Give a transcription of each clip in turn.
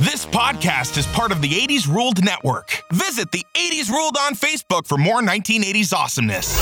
This podcast is part of the 80s Ruled Network. Visit the 80s Ruled on Facebook for more 1980s awesomeness.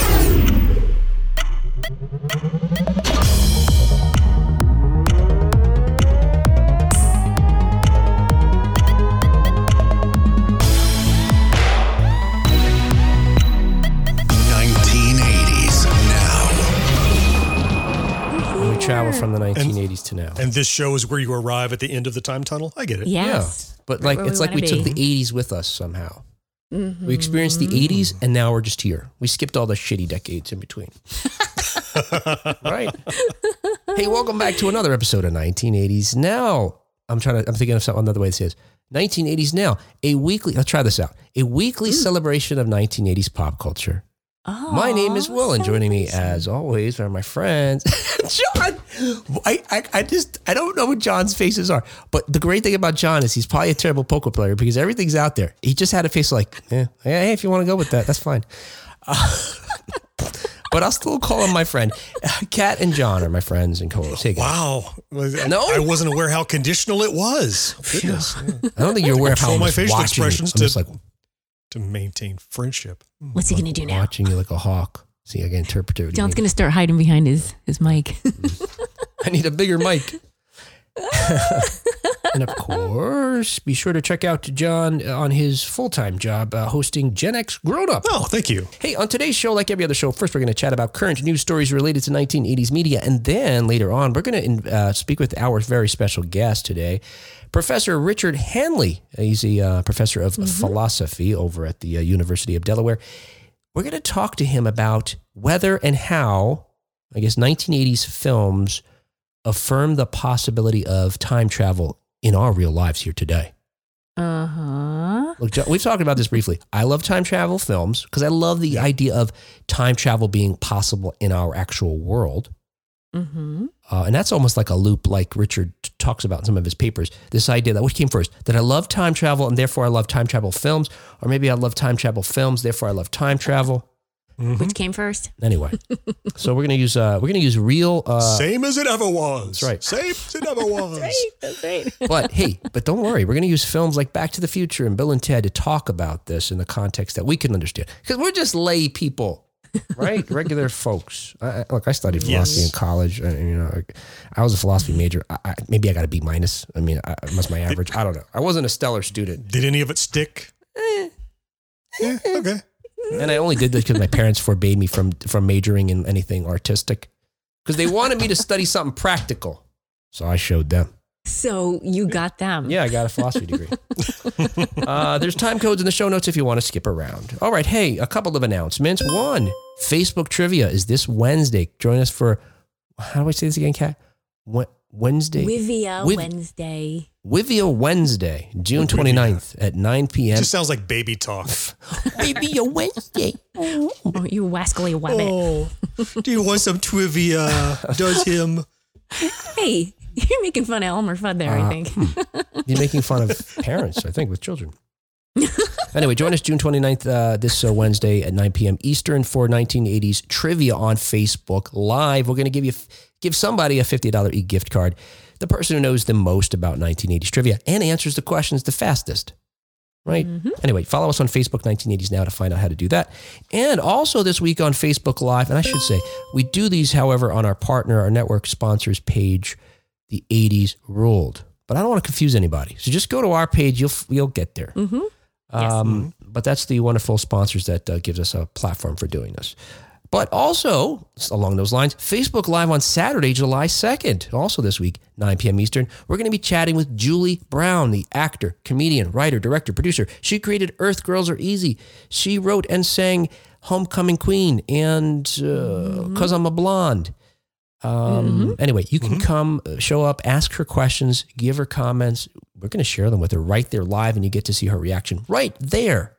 Travel from the 1980s to now. And this show is where you arrive at the end of the time tunnel. I get it. Yes. Yeah, but Right like where it's we like we wanna took be. the 80s with us somehow. We mm-hmm. experienced the 80s and now we're just here. We skipped all the shitty decades in between. right. hey, welcome back to another episode of 1980s Now. I'm trying to I'm thinking of something another way to say this. 1980s Now, a weekly let's try this out. A weekly mm. celebration of 1980s pop culture. Oh, My name is Will, and joining me as always are my friends. John, I, I, I just, I don't know what John's faces are. But the great thing about John is he's probably a terrible poker player because everything's out there. He just had a face like, eh, hey, if you want to go with that, that's fine. Uh, but I'll still call him my friend. Kat and John are my friends and co-hosts. Hey. Wow. No? I wasn't aware how conditional it was. Goodness. I don't think you're aware of how my facial expressions I'm just to- like to maintain friendship. What's he gonna do now? watching you like a hawk. See, I get interpreter. John's gonna start hiding behind his his mic. I need a bigger mic. and of course, be sure to check out John on his full time job uh, hosting Gen X Grown Up. Oh, thank you. Hey, on today's show, like every other show, first we're going to chat about current news stories related to 1980s media. And then later on, we're going to uh, speak with our very special guest today, Professor Richard Hanley. He's a uh, professor of philosophy over at the uh, University of Delaware. We're going to talk to him about whether and how, I guess, 1980s films affirm the possibility of time travel in our real lives here today. Uh huh. Look, we've talked about this briefly. I love time travel films because I love the idea of time travel being possible in our actual world. Mm-hmm. Uh, and that's almost like a loop, like Richard talks about in some of his papers. This idea that which came first, that I love time travel and therefore I love time travel films, or maybe I love time travel films, therefore I love time travel. Which came first? Anyway, so we're gonna use uh, we're gonna use real. Uh, Same as it ever was. That's right. Same as it ever was. That's right. but hey, but don't worry, we're gonna use films like Back to the Future and Bill and Ted to talk about this in the context that we can understand, because we're just lay people. Right, regular folks. I, I- look, I studied philosophy Yes. in college. uh, you know, I was a philosophy major. I, I, maybe I got a B minus. I mean, I, must my average. I don't know. I wasn't a stellar student, Did any of it stick? Eh. Yeah, okay. and I only did this because my parents forbade me from from majoring in anything artistic, because they wanted me to study something practical. So I showed them. So you got them. Yeah, I got a philosophy degree. uh, there's time codes in the show notes if you want to skip around. All right, hey, a couple of announcements. One, Facebook trivia is this Wednesday. Join us for how do I say this again, Kat? Wed- Wednesday. Wivia Wiv- Wednesday. Wivia Wednesday, June 29th at 9 p.m. Just sounds like baby talk. Wivia Wednesday. Oh, you wascally wabbit. Oh, do you want some trivia? Does him? Hey, you're making fun of Elmer Fudd there, Uh, I think. You're making fun of parents, I think, with children. anyway, join us June 29th, uh, this uh, Wednesday at 9 p.m. Eastern for 1980s trivia on Facebook Live. We're going to give you give somebody a $50 e-gift card, the person who knows the most about 1980s trivia and answers the questions the fastest. Right? Anyway, follow us on Facebook 1980s now to find out how to do that. And also this week on Facebook Live, and I should say, we do these, however, on our partner, our network sponsors page, the 80s ruled. But I don't want to confuse anybody. So just go to our page, you'll you'll get there. Mm-hmm. Um, But that's the wonderful sponsors that uh, gives us a platform for doing this. But also, along those lines, Facebook Live on Saturday, July 2nd, also this week, 9 p.m. Eastern, we're going to be chatting with Julie Brown, the actor, comedian, writer, director, producer. She created Earth Girls Are Easy. She wrote and sang Homecoming Queen and Because I'm a Blonde. Um, Anyway, you can come, uh, show up, ask her questions, give her comments. We're going to share them with her right there live, and you get to see her reaction right there.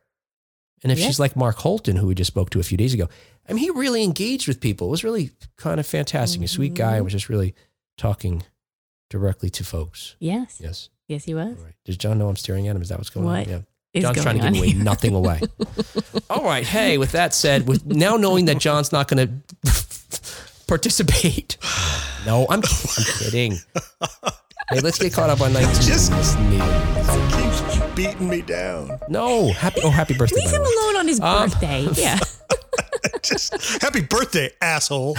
And if Yes. she's like Mark Holton, who we just spoke to a few days ago, I mean, he really engaged with people. It was really kind of fantastic. A sweet guy was just really talking directly to folks. Yes. Yes. Yes, he was. All right. Does John know I'm staring at him? Is that what's going What on? Yeah. is John's trying to on give away here? nothing away. All right. Hey, with that said, with now knowing that John's not going to participate. No, I'm I'm kidding. Hey, Hey, let's get caught up on 19. Just- Me. Keeps beating me down. No, happy oh happy birthday. Leave him way. alone on his Um, birthday. Yeah. Just happy birthday, asshole.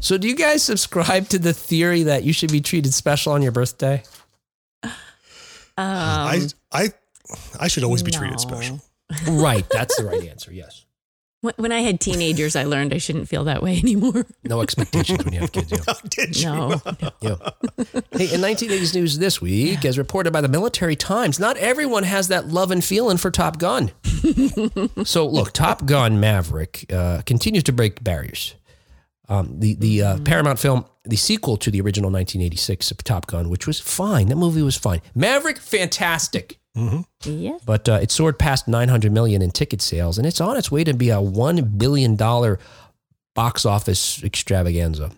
So, do you guys subscribe to the theory that you should be treated special on your birthday? I I I should always be treated special. Right, that's the right answer. Yes. When- When I had teenagers, I learned I shouldn't feel that way anymore. No expectations when you have kids. Yeah. Did you? No. Yeah. Hey, in 1980s news this week, as reported by the Military Times, not everyone has that love and feeling for Top Gun. so, look, Top Gun Maverick uh, continues to break barriers. Um, the the uh, Paramount film, the sequel to the original 1986 Top Gun, which was fine. That movie was fine. Maverick, fantastic. Yeah. But uh, it soared past 900 million in ticket sales, and it's on its way to be a one billion dollar box office extravaganza.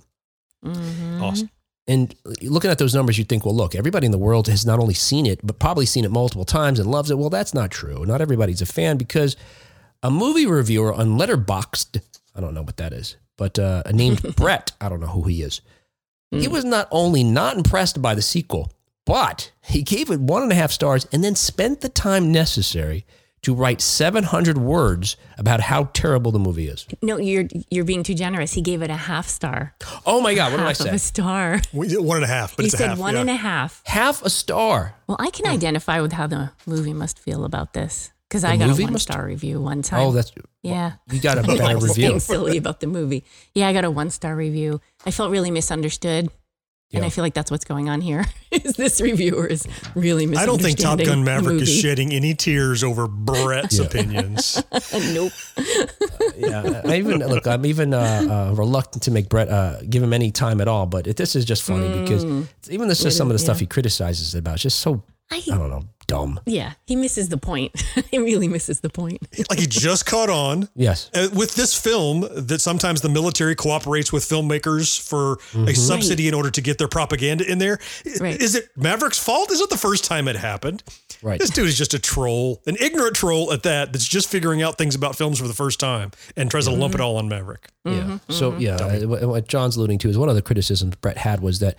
Awesome. And looking at those numbers, you'd think, well, look, everybody in the world has not only seen it, but probably seen it multiple times and loves it. Well, that's not true. Not everybody's a fan because a movie reviewer on Letterboxd, I don't know what that is, but uh, named Brett, I don't know who he is. He was not only not impressed by the sequel, but he gave it one and a half stars and then spent the time necessary to write 700 words about how terrible the movie is. No, you're you're being too generous. He gave it a half star. Oh my God, what did I half of say? a star. We did one and a half, but you it's a said half. one yeah. and a half. Half a star. Well, I can identify with how the movie must feel about this because I The got a one star review one time. Oh, that's yeah. you got a better I'm just review. being silly about the movie. Yeah, I got a one star review. I felt really misunderstood. And I feel like that's what's going on here. is this reviewer is really I don't think Top Gun the Maverick is shedding any tears over Brett's opinions. nope. yeah, I even look. I'm even uh, uh, reluctant to make Brett uh, give him any time at all. But it, this is just funny because even this is some of the stuff he criticizes about. It's just so I, I don't know dumb. yeah, he misses the point. he really misses the point. like he just caught on Yes, uh, with this film that sometimes the military cooperates with filmmakers for Mm-hmm. a subsidy in order to get their propaganda in there. Right. Is it Maverick's fault? Is it the first time it happened? right. This dude is just a troll, an ignorant troll at that, that's just figuring out things about films for the first time and tries to lump it all on Maverick. Yeah. So yeah, uh, what- what John's alluding to is one of the criticisms Brett had was that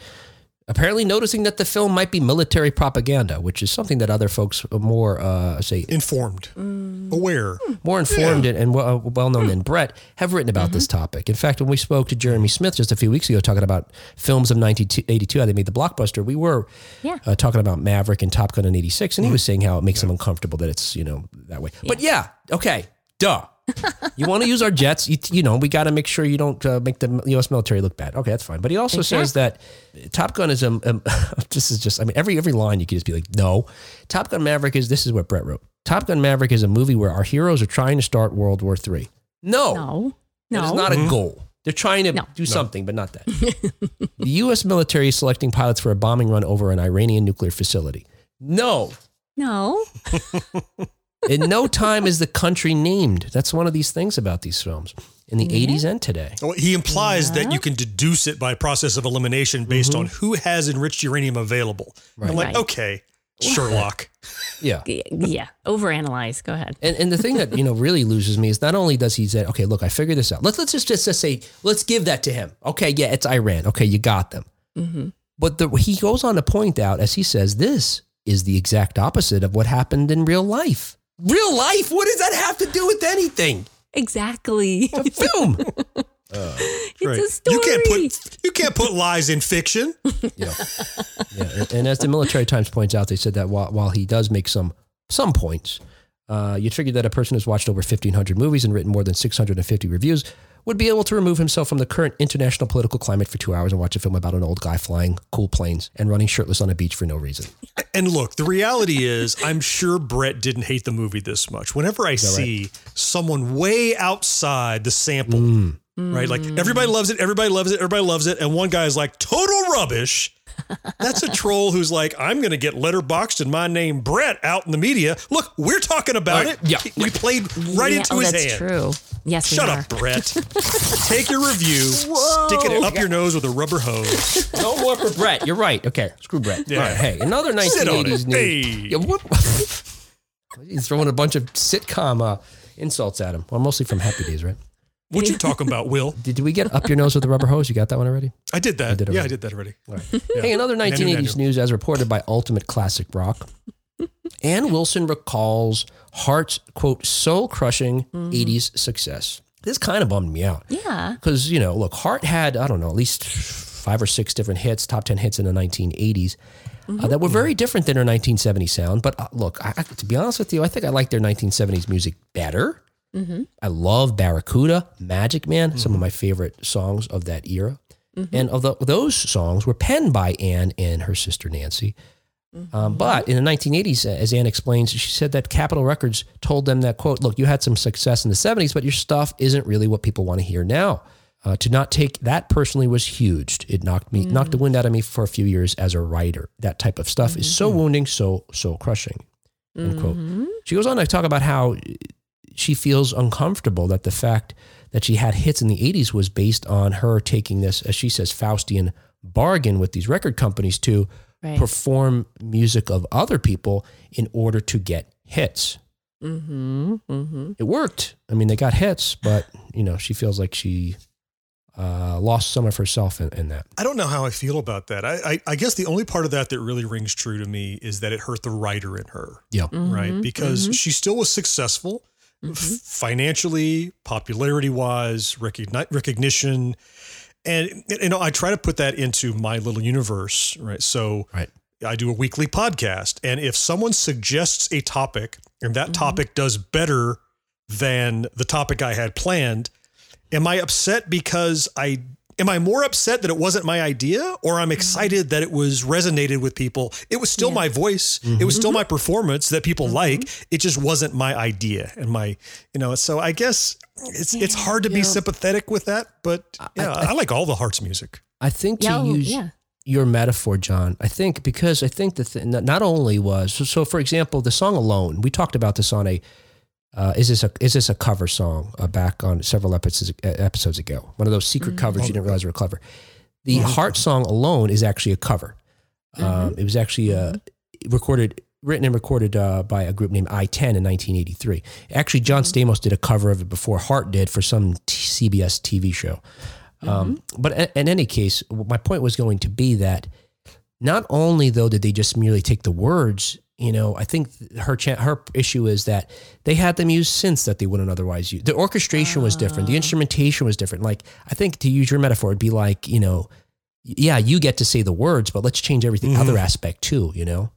apparently noticing that the film might be military propaganda, which is something that other folks are more uh, say Informed, Mm. aware. more informed and, and well, well known than Brett have written about this topic. In fact, when we spoke to Jeremy Smith just a few weeks ago talking about films of 1982, how they made the blockbuster, we were Yeah. uh, talking about Maverick and Top Gun in 86, and he was saying how it makes him uncomfortable that it's, you know, that way. But yeah, okay, duh. you want to use our jets, you, you know, we got to make sure you don't uh, make the U.S. military look bad. Okay, that's fine. But he also says that Top Gun is a, um, this is just, I mean, every every line you could just be like, no. Top Gun Maverick is, this is what Brett wrote. Top Gun Maverick is a movie where our heroes are trying to start World War III. No, No. that is No. not a goal. They're trying to No. do something, but not that. the U.S. military is selecting pilots for a bombing run over an Iranian nuclear facility. No. No. In no time is the country named. That's one of these things about these films in the 80s and today. Well, He implies that you can deduce it by process of elimination based on who has enriched uranium available. Right. I'm like, Right. okay, Sherlock. Yeah. Y- Yeah. Overanalyze. Go ahead. And, and the thing that you know really loses me is not only does he say, okay, look, I figured this out. Let's let's just just, just say, let's give that to him. Okay, yeah, it's Iran. Okay, you got them. Mm-hmm. But the, he goes on to point out, as he says, this is the exact opposite of what happened in real life. Real life? What does that have to do with anything? Exactly. A film. it's Right. a story. You can't put you can't put lies in fiction. yeah. yeah. And, and as the Military Times points out, they said that while, while he does make some some points, uh, you'd figure that a person who's watched over 1,500 movies and written more than 650 reviews would be able to remove himself from the current international political climate for two hours and watch a film about an old guy flying cool planes and running shirtless on a beach for no reason. And look, the reality is, I'm sure Brett didn't hate the movie this much. Whenever I see someone way outside the sample, Mm. Right? Like everybody loves it, everybody loves it, everybody loves it, and one guy is like total rubbish. That's a troll who's like, I'm going to get Letterboxd and my name Brett out in the media. Look, we're talking about Right, it. yeah. we played right Yeah, into oh, his that's hand. true. Yes, Shut up, Brett. Take your review, stick it up your nose with a rubber hose. No more for Brett. You're right. Okay, screw Brett. Yeah. All right, hey, another Sit on 1980s it. news. Hey. Yeah, what? He's throwing a bunch of sitcom uh, insults at him. Well, mostly from Happy Days, right? What you talking about, Will? Did we get up your nose with the rubber hose? You got that one already? I did that. I did yeah, I did that already. Hey, another 1980s nanu. news as reported by Ultimate Classic Rock. Ann Wilson recalls Heart's quote soul crushing 80s success. This kind of bummed me out Yeah. because you know, look, Hart had I don't know at least five or six different hits, top ten hits in the 1980s. Uh, that were very different than her 1970s sound. But uh, look, I, I, to be honest with you, I think I like their 1970s music better. Mm-hmm. I love Barracuda, Magic Man, some of my mm-hmm. favorite songs of that era. Mm-hmm. And of the, those songs were penned by Ann and her sister Nancy. Um, but in the 1980s, as Ann explains, she said that Capitol Records told them that, quote, look, you had some success in the 70s, but your stuff isn't really what people want to hear now. Uh, to not take that personally was huge. It knocked me, knocked the mm. wind out of me for a few years as a writer. That type of stuff is so wounding, so, so crushing, end quote. She goes on to talk about how she feels uncomfortable that the fact that she had hits in the 80s was based on her taking this, as she says, Faustian bargain with these record companies to Right. perform music of other people in order to get hits. Mm-hmm. Mm-hmm. It worked. I mean, they got hits, but you know, she feels like she uh, lost some of herself in, in that. I don't know how I feel about that. I, I I guess the only part of that that really rings true to me is that it hurt the writer in her. Yeah. right? Because she still was successful f- mm-hmm. financially, popularity wise, recogni- recognition. And, you know, I try to put that into my little universe, right? So Right. I do a weekly podcast. And if someone suggests a topic and that mm-hmm. topic does better than the topic I had planned, am I upset because I am I more upset that it wasn't my idea or I'm excited that it was resonated with people? It was still my voice. It was still my performance that people like. It just wasn't my idea and my, you know, so I guess it's it's hard to be sympathetic with that, but yeah, I, like all the Hearts music. I think to Yeah, oh, use yeah. your metaphor, John, I think because I think the thing not only was so, so. For example, the song "Alone," we talked about this on a. Uh, is this a is this a cover song uh, back on several episodes episodes ago? One of those secret covers you didn't realize were clever. The Heart song "Alone" is actually a cover. Um, it was actually uh, recorded, written and recorded uh, by a group named i-Ten in 1983. Actually, John Stamos did a cover of it before Heart did for some t- CBS TV show. Um, but a- in any case, my point was going to be that not only though did they just merely take the words, you know, I think her cha- her issue is that they had them use synths that they wouldn't otherwise use. The orchestration was different, the ah. instrumentation was different. Like I think to use your metaphor, it'd be like you know, yeah, you get to say the words, but let's change everything other mm-hmm. aspect too. You know,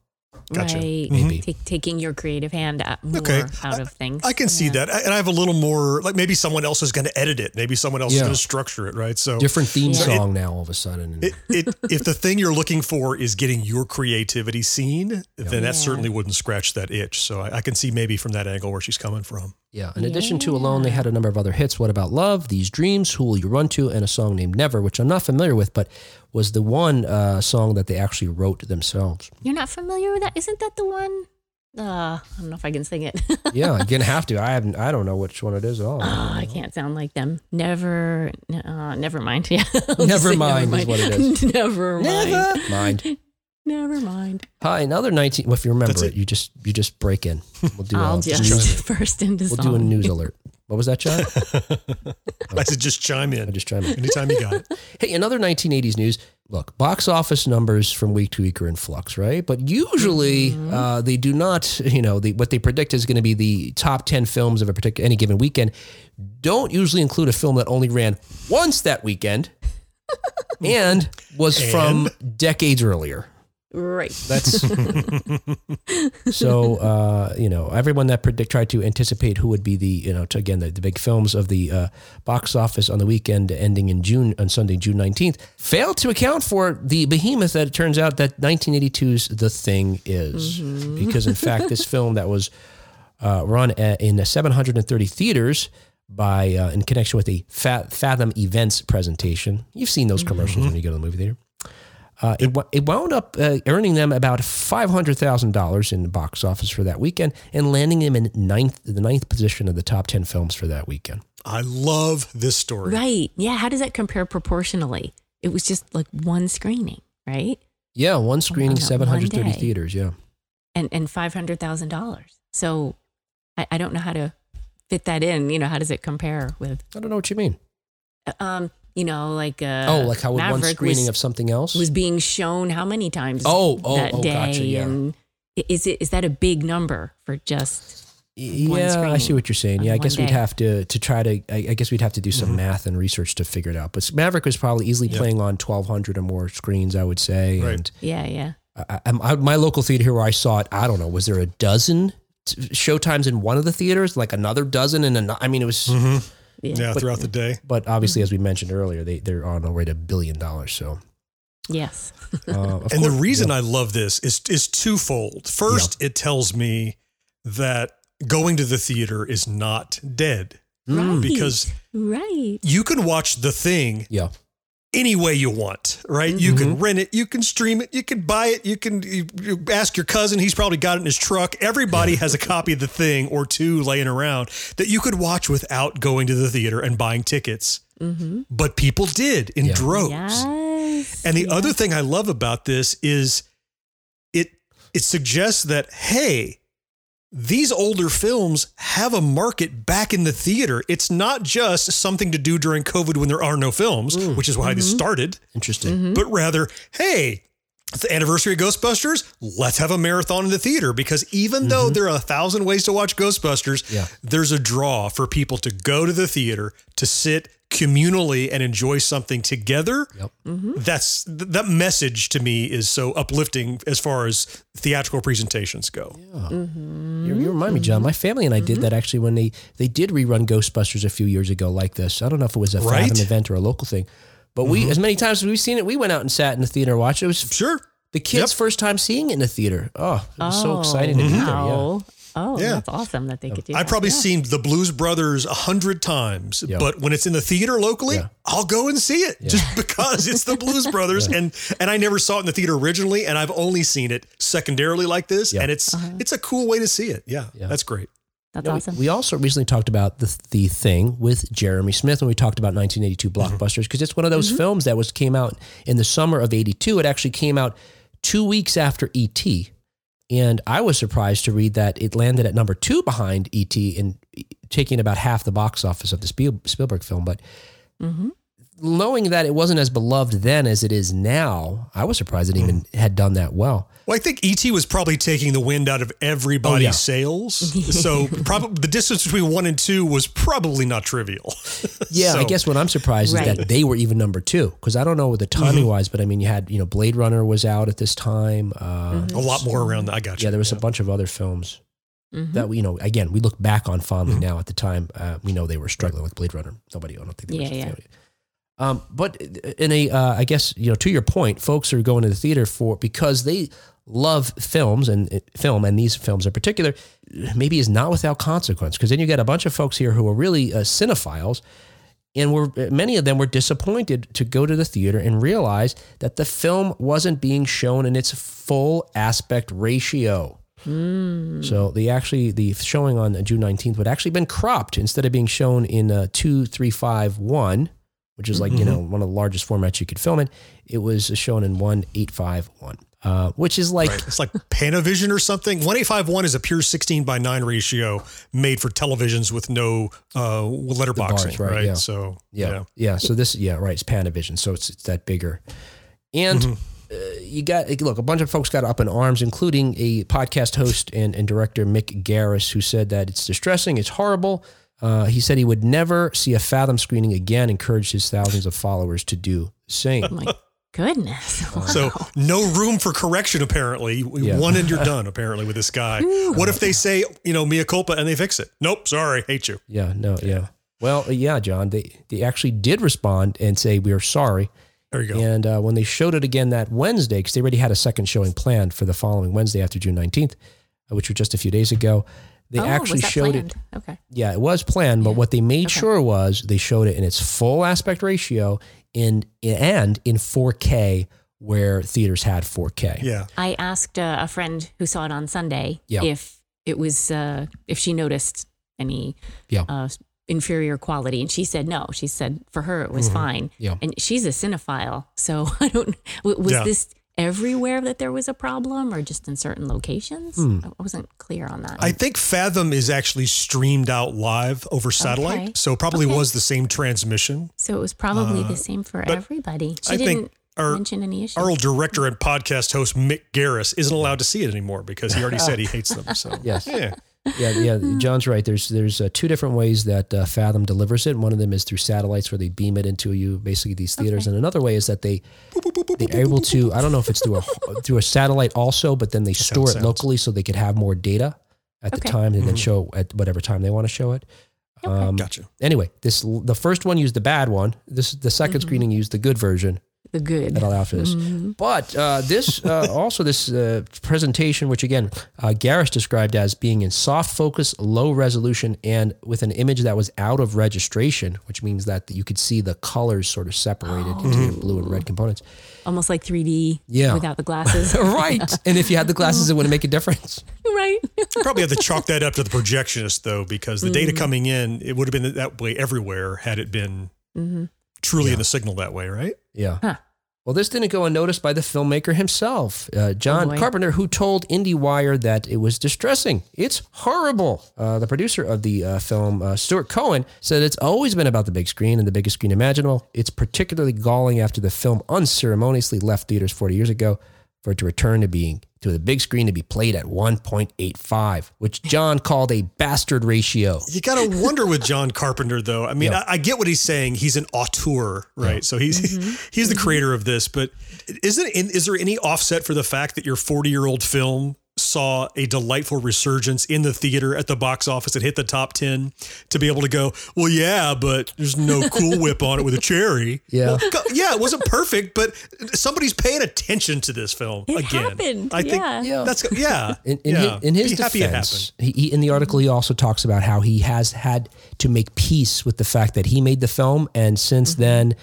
Gotcha. Right. Mm-hmm. Maybe. Take, taking your creative hand out, more Okay. out of things. I can see Yeah. that. And I have a little more like maybe someone else is going to edit it. Maybe someone else is going to structure it, right? So different theme Yeah. song now all of a sudden. It, it, if the thing you're looking for is getting your creativity seen, then that Yeah. certainly wouldn't scratch that itch. So I, I can see maybe from that angle where she's coming from. Yeah. In addition to Alone, they had a number of other hits. What About Love, These Dreams, Who Will You Run To, and a song named Never, which I'm not familiar with, but was the one uh, song that they actually wrote themselves. You're not familiar with that? Isn't that the one? Uh, I don't know if I can sing it. Yeah, you're gonna have to. I haven't. I don't know which one it is at all. Oh, I can't sound like them. Never, uh, never mind. Yeah. I'll just Never mind is what it is. never mind. Never mind. Never mind. Hi, another 19. Well, if you remember it, it. you just you just break in. We'll do. I'll uh, just burst into We'll song. do a news alert. What was that, John? I said just chime in. I just chime in. anytime you got it. Hey, another 1980s news. Look, box office numbers from week to week are in flux, right? But usually uh, they do not, you know, the, what they predict is going to be the top 10 films of a particular any given weekend. Don't usually include a film that only ran once that weekend and was from decades earlier. Right. That's so uh, you know everyone that predict tried to anticipate who would be the you know to, again the, the big films of the uh, box office on the weekend ending in June on Sunday June nineteenth failed to account for the behemoth that it turns out that 1982's The Thing is because in fact this film that was uh, run at, in 730 theaters by uh, in connection with a Fathom Events presentation. You've seen those commercials when you go to the movie theater. Uh, it, it wound up uh, earning them about five hundred thousand dollars in the box office for that weekend, and landing them in ninth, the ninth position of the top ten films for that weekend. I love this story. Right. Yeah. How does that compare proportionally? It was just like one screening, right? Yeah, one screening, wow, seven hundred thirty one day. theaters. Yeah, And and five hundred thousand dollars. So I, I don't know how to fit that in? You know, how does it compare with, I don't know what you mean. um, you know, like uh, oh, like how one screening was, of something else? was being shown how many times? Oh, oh, that oh, day, gotcha, yeah. and is it is that a big number for just? one yeah, I see what you're saying. Yeah, I one guess we'd have to to try to. I, I guess we'd have to do some math and research to figure it out. But Maverick was probably easily Yep. playing on 1,200 or more screens, I would say. Right. And Yeah, yeah. I, I, I- my local theater here where I saw it, I don't know, was there a dozen t- showtimes in one of the theaters, like another dozen in another? I mean, it was. Mhm. Yeah. Yeah, throughout the day. But obviously, as we mentioned earlier, they they're on their way to a billion dollars. So, Yes. uh, of and the reason yeah. I love this is is twofold. First, it tells me that going to the theater is not dead Mm. because right. you can watch the thing yeah, any way you want, right? You Mm-hmm. can rent it, you can stream it, you can buy it, you can you, you ask your cousin, he's probably got it in his truck. Everybody has a copy of the thing or two laying around that you could watch without going to the theater and buying tickets. Mm-hmm. But people did in Yeah. droves. Yes. And the Yeah. other thing I love about this is it it suggests that hey, these older films have a market back in the theater. It's not just something to do during COVID when there are no films, mm. which is why this mm-hmm. started, interesting. Mm-hmm. but rather, hey, it's the anniversary of Ghostbusters. Let's have a marathon in the theater because even though mm-hmm. there are a thousand ways to watch Ghostbusters, Yeah. there's a draw for people to go to the theater to sit communally and enjoy something together. Yep. Mm-hmm. That's th- that message to me is so uplifting as far as theatrical presentations go. Mm-hmm. You, you remind me, John. My family and I did mm-hmm. that actually when they they did rerun Ghostbusters a few years ago, like this. I don't know if it was a Right? Fathom event or a local thing, but we as many times as we've seen it, we went out and sat in the theater and watched. It was Sure. the kids' Yep. first time seeing it in the theater. Oh, it was so Oh, exciting to be there. Yeah. Wow. Oh, Yeah. that's awesome that they could do I've that. probably Yeah. seen the Blues Brothers a hundred times, Yeah. but when it's in the theater locally, Yeah. I'll go and see it just because it's the Blues Brothers, and and I never saw it in the theater originally, and I've only seen it secondarily like this, Yeah. and it's Uh-huh. it's a cool way to see it. Yeah, Yeah. that's great. That's You know, awesome. We also recently talked about the the thing with Jeremy Smith when we talked about 1982 Mm-hmm. blockbusters because it's one of those films that was came out in the summer of 82. It actually came out two weeks after ET, and I was surprised to read that it landed at number two behind ET and taking about half the box office of the Spielberg film. But Mhm. Knowing that it wasn't as beloved then as it is now, I was surprised it even had done that well. Well, I think ET was probably taking the wind out of everybody's Oh, yeah. sails, so probably the distance between one and two was probably not trivial. Yeah, I guess what I'm surprised is that they were even number two because I don't know what the timing Mm-hmm. was, but I mean, you had you know Blade Runner was out at this time. Uh, a lot more around that. I got you. Yeah, there was a bunch of other films Mhm. that we you know again we look back on fondly Mm-hmm. now. At the time, uh, we know they were struggling with Blade Runner. Nobody, I don't think. They Yeah, were yeah. Um, but in a, uh, I guess you know, to your point, folks are going to the theater for because they love films and uh, film and these films in particular. Maybe is not without consequence because then you get a bunch of folks here who are really uh, cinephiles, and were many of them were disappointed to go to the theater and realize that the film wasn't being shown in its full aspect ratio. So the actually the showing on June nineteenth would actually been cropped instead of being shown in uh, two three five one, which is like you know one of the largest formats you could film it. It was shown in one eight five one, uh, which is like It's like Panavision or something. One eight five one is a pure sixteen by nine ratio made for televisions with no uh, letterboxing, bars, right, right? yeah. So yeah, yeah. So this yeah right, it's Panavision, so it's it's that bigger, and. Mm-hmm. Uh, you got look. A bunch of folks got up in arms, including a podcast host and, and director Mick Garris, who said that it's distressing, it's horrible. Uh, he said he would never see a Fathom screening again. Encouraged his thousands of followers to do the same. Oh my goodness. So no room for correction. Apparently, Yeah. one and you're done. Apparently, with this guy. What if they say you know mea culpa and they fix it? Nope, sorry, hate you. Yeah, no, yeah. Well, yeah, John. They they actually did respond and say we are sorry. There you go. And uh, when they showed it again that Wednesday, because they already had a second showing planned for the following Wednesday after June nineteenth, uh, which was just a few days ago, they Oh, was actually that showed it. Okay. Yeah, it was planned, but what they made Okay. sure was they showed it in its full aspect ratio in and in 4K where theaters had 4K. Yeah. I asked uh, a friend who saw it on Sunday Yeah. if it was uh, if she noticed any Yeah. uh, inferior quality, and she said no. She said for her it was fine, Yeah. and she's a cinephile, so I don't. Was Yeah. this everywhere that there was a problem or just in certain locations? Hmm. I wasn't clear on that. I think Fathom is actually streamed out live over satellite, Okay. so it probably Okay. was the same transmission. so it was probably the same for Uh, everybody. She I didn't think our- mention any issues. Our old director and podcast host Mick Garris isn't allowed to see it anymore because he already said he hates them. So Yes. yeah, Yeah, yeah. John's right. There's there's uh, two different ways that uh, Fathom delivers it. One of them is through satellites, where they beam it into you, basically these theaters, and another way is that they they're able to. I don't know if it's through a through a satellite also, but then they store it sounds. locally so they could have more data at the time and then show at whatever time they want to show it. Um, gotcha. Anyway, this the first one used the bad one. This the 2nd screening used the good version the good. that allow for this. But uh, this uh, also this uh, presentation, which again uh, Garris described as being in soft focus, low resolution, and with an image that was out of registration, which means that you could see the colors sort of separated into the blue and red components. Almost like 3D Yeah. without the glasses. right. And if you had the glasses, it wouldn't make a difference. right. Probably have to chalk that up to the projectionist though, because the data coming in, it would have been that way everywhere had it been truly in the signal that way, right? Yeah. Huh. Well, this didn't go unnoticed by the filmmaker himself, uh, John Oh. Carpenter, who told IndieWire that it was distressing. It's horrible. Uh, the producer of the uh, film, uh, Stuart Cohen, said it's always been about the big screen and the biggest screen imaginable. It's particularly galling after the film unceremoniously left theaters 40 years ago for it to return to being to the big screen to be played at 1.85, which John called a bastard ratio. You got to wonder with John Carpenter, though. I mean, Yeah. I, I get what he's saying. He's an auteur, right? So he's mm-hmm. he's the creator of this. But isn't is there any offset for the fact that your forty year old film saw a delightful resurgence in the theater at the box office and hit the top ten to be able to go, well, yeah, but there's no Cool Whip on it with a cherry. Yeah. Well, yeah, it wasn't perfect, but somebody's paying attention to this film It again. happened, I think yeah. Yeah. that's yeah. In, in, yeah. his, in his Be happy it defense, happened. he, he, in the article, he also talks about how he has had to make peace with the fact that he made the film, and since Mm-hmm. then,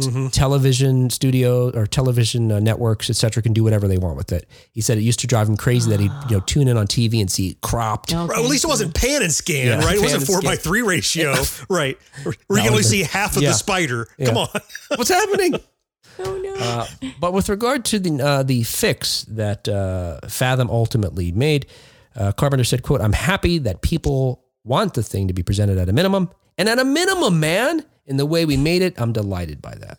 t- television studio or television uh, networks, etc., can do whatever they want with it. He said it used to drive him crazy that he'd you know tune in on TV and see it cropped. Okay. Right, well, at least it wasn't pan and scan, Yeah, right? It wasn't four scan. by three ratio, right? Where you can only see half of yeah. the spider. Come on. What's happening? Oh, no. Uh, but with regard to the uh, the fix that uh, Fathom ultimately made, uh, Carpenter said, "quote I'm happy that people want the thing to be presented at a minimum, and at a minimum, man, in the way we made it, I'm delighted by that."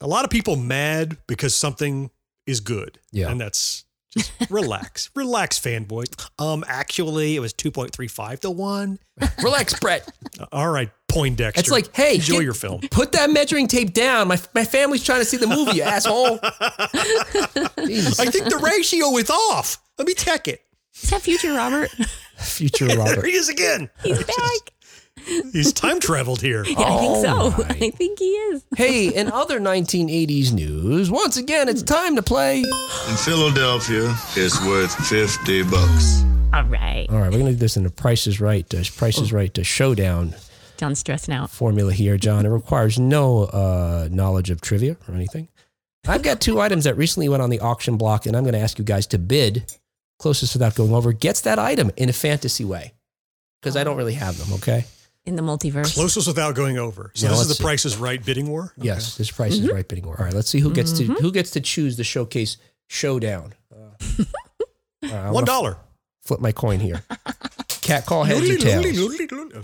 A lot of people mad because something is good. Yeah. And that's just relax. relax, fanboy. Um, actually, it was 2.35 to 1. Relax, Brett. All right, Poindexter. It's like, hey, enjoy get- your film. Put that measuring tape down. My my family's trying to see the movie, you asshole. Jeez. I think the ratio is off. Let me check it. Is that future Robert? Future There Robert. he is again. He's back. He's time traveled here. Yeah, I think so. Alright. I think he is. Hey, in other 1980s news, once again, it's time to play. In Philadelphia, it's worth 50 bucks. All right. All right, we're going to do this in the Price is Right, uh, Price is Right to Showdown John's stressing out. formula here, John. It requires no uh, knowledge of trivia or anything. I've got two items that recently went on the auction block, and I'm going to ask you guys to bid. Closest without going over gets that item in a fantasy way because I don't really have them, okay? In the multiverse. Closest without going over. So Yeah, this let's is the see. Price is Right bidding war? Yes, this price is mm-hmm. right bidding war. All right, let's see who gets to mm-hmm. who gets to choose the showcase showdown. Uh, all right, uh, I One wanna dollar. Flip my coin here. Kat call heads or tails.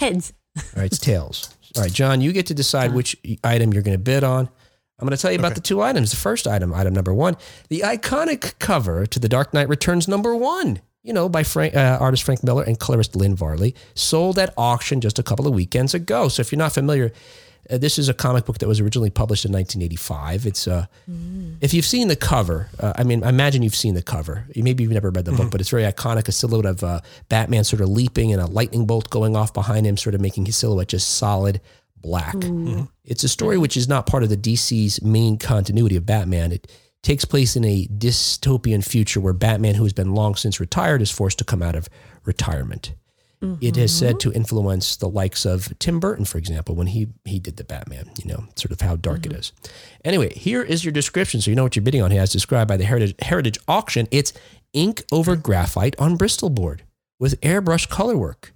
Heads. All right, it's tails. All right, John, you get to decide which item you're going to bid on. I'm going to tell you about Okay. the two items. The first item, item number one, the iconic cover to The Dark Knight Returns number one. You know, by Frank, uh, artist Frank Miller and colorist Lynn Varley, sold at auction just a couple of weekends ago. So if you're not familiar, uh, this is a comic book that was originally published in 1985. It's uh, if you've seen the cover, uh, I mean, I imagine you've seen the cover. Maybe you've never read the book, but it's very iconic. A silhouette of uh, Batman sort of leaping and a lightning bolt going off behind him, sort of making his silhouette just solid black. It's a story which is not part of the DC's main continuity of Batman. It takes place in a dystopian future where Batman, who has been long since retired, is forced to come out of retirement. It is said to influence the likes of Tim Burton, for example, when he he did the Batman. You know, sort of how dark it mm-hmm. is. Anyway, here is your description, so you know what you're bidding on. Here, as described by the Heritage, Heritage Auction, it's ink over graphite on Bristol board with airbrush color work,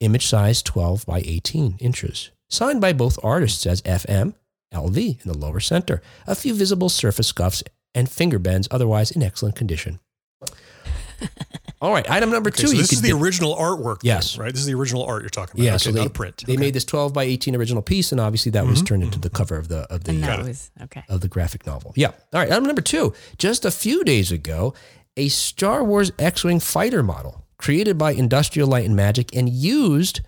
image size 12 by 18 inches, signed by both artists as FM, LV in the lower center, a few visible surface scuffs and finger bends, otherwise in excellent condition. All right, item number Okay, two. so you this is the get- original artwork. then, Yes. right. This is the original art you're talking about. Yeah, okay, so they, not a print. they Okay. made this 12 by 18 original piece, and obviously that was turned into the cover of the of the uh, was okay. of the graphic novel. Yeah. All right. Item number two. Just a few days ago, a Star Wars X-wing fighter model created by Industrial Light and Magic and used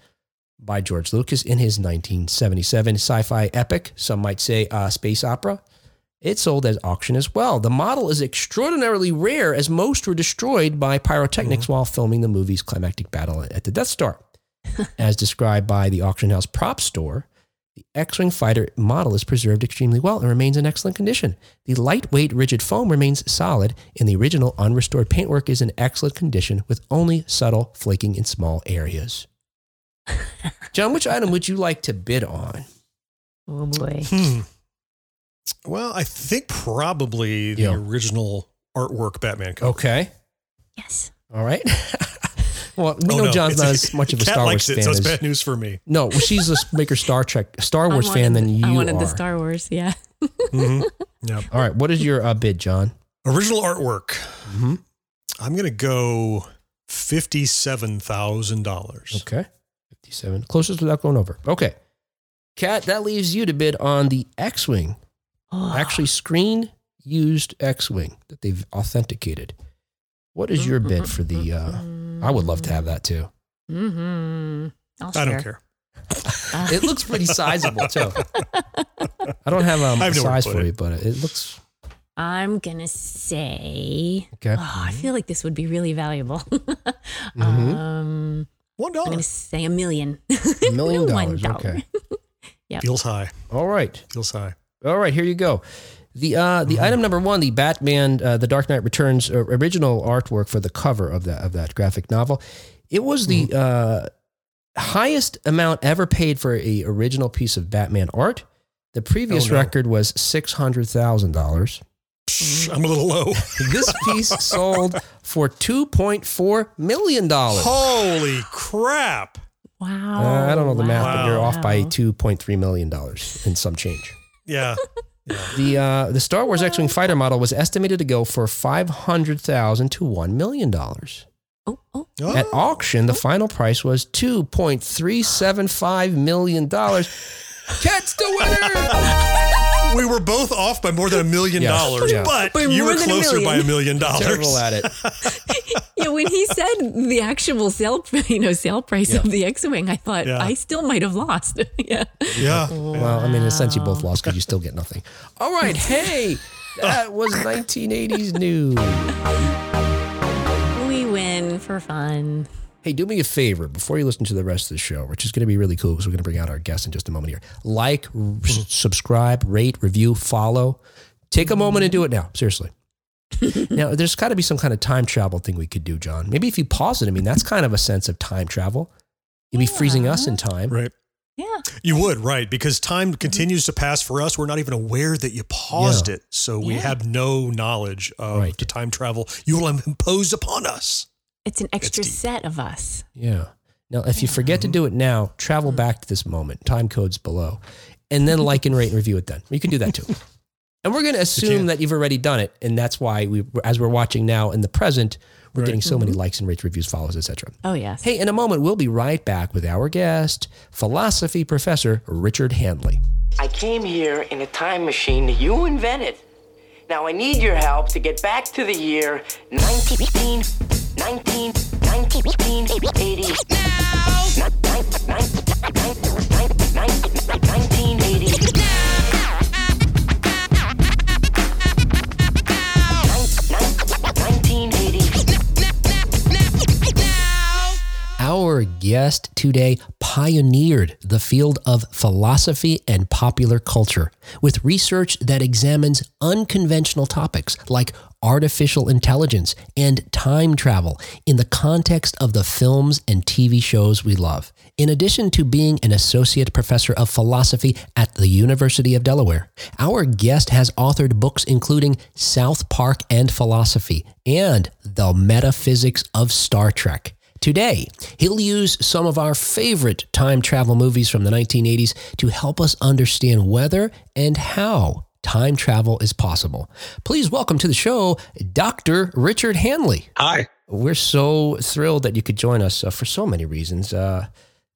by George Lucas in his 1977 sci-fi epic. Some might say uh, space opera. It sold at auction as well. The model is extraordinarily rare, as most were destroyed by pyrotechnics while filming the movie's climactic battle at the Death Star. as described by the auction house prop store, the X-Wing fighter model is preserved extremely well and remains in excellent condition. The lightweight rigid foam remains solid, and the original unrestored paintwork is in excellent condition with only subtle flaking in small areas. John, which item would you like to bid on? Oh boy. Hmm. Well, I think probably the Yeah. original artwork Batman cover. Okay. Yes. All right. well, we Oh, know no, John's not it's- as much of a Kat Star Wars it, fan so it's as bad news for me. no. Well, she's a bigger Star Trek, Star Wars I fan than you I wanted are. the Star Wars. Yeah. Mhm. Yeah. All right. What is your uh, bid, John? Original artwork. Mm-hmm. I'm gonna go fifty-seven thousand dollars. Okay. 57. Closest without going over. Okay. Kat, that leaves you to bid on the X Wing. Oh, Actually, screen used X Wing that they've authenticated. What is your bid for the? Uh, I would love to have that too. Mm-hmm. I'll I don't care. It looks pretty sizable too. I don't have um, I a have nowhere to size for it. you, but it looks I'm gonna say. okay. Oh, I feel like this would be really valuable. Mhm. Um, One I'm gonna say a million. A million One dollars. dollar. Okay. feels high. All right. Feels high. All right, here you go. The uh, the Mm-hmm. item number one, the Batman, uh, the Dark Knight Returns uh, original artwork for the cover of that of that graphic novel. It was the Mm-hmm. uh, highest amount ever paid for a original piece of Batman art. The previous Oh, no. record was six hundred thousand dollars. Psh, I'm a little low. This piece sold for two point four million dollars. Holy crap! Wow. Uh, I don't know the math, but you're off by two point three million dollars and some change. Yeah. The uh, the Star Wars X-wing fighter model was estimated to go for five hundred thousand to one million dollars. Oh, oh. Oh, At auction, the final price was two point three seven five million dollars. Kat's the winner. We were both off by more than a million Yeah, dollars, yeah. but By you more were than a closer by a million. million dollars. Terrible at it. Yeah, when he said the actual sale, you know, sale price of the X-wing, I thought Yeah. I still might have lost. yeah. Yeah. Well, I mean, in a sense, you both lost because you still get nothing. All right, hey, that was 1980s news. We win for fun. Hey, do me a favor before you listen to the rest of the show, which is going to be really cool because we're going to bring out our guest in just a moment here. Like, r- s- mm-hmm. subscribe, rate, review, follow. Take a moment and do it now. Seriously. now, there's got to be some kind of time travel thing we could do, John. Maybe if you pause it, I mean, that's kind of a sense of time travel. You'd be freezing us in time. Right. Yeah. You would, right. Because time mm-hmm. continues to pass for us. We're not even aware that you paused Yeah. it. So we Yeah. have no knowledge of Right. the time travel you will have imposed upon us. It's an extra deep. set of us. Yeah. Now, if you forget to do it now, travel back to this moment. Time codes below, and then like and rate and review it. Then you can do that too. And we're going to assume that you've already done it, and that's why we, as we're watching now in the present, we're Right. getting so many mm-hmm. likes and rates, reviews, follows, etc. Oh, yes. Hey, in a moment, we'll be right back with our guest, philosophy professor Richard Hanley. I came here in a time machine that you invented. Now I need your help to get back to the year 19, 19, 1980. Now! 1980. Our guest today pioneered the field of philosophy and popular culture with research that examines unconventional topics like artificial intelligence and time travel in the context of the films and TV shows we love. In addition to being an associate professor of philosophy at the University of Delaware, our guest has authored books including South Park and Philosophy and The Metaphysics of Star Trek. Today, he'll use some of our favorite time travel movies from the 1980s to help us understand whether and how time travel is possible. Please welcome to the show, Dr. Richard Hanley. Hi. We're so thrilled that you could join us uh, for so many reasons. Uh,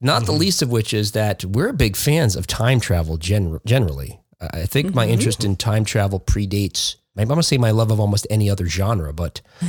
not the least of which is that we're big fans of time travel gen- generally. Uh, I think my interest in time travel predates, I'm going to say my love of almost any other genre, but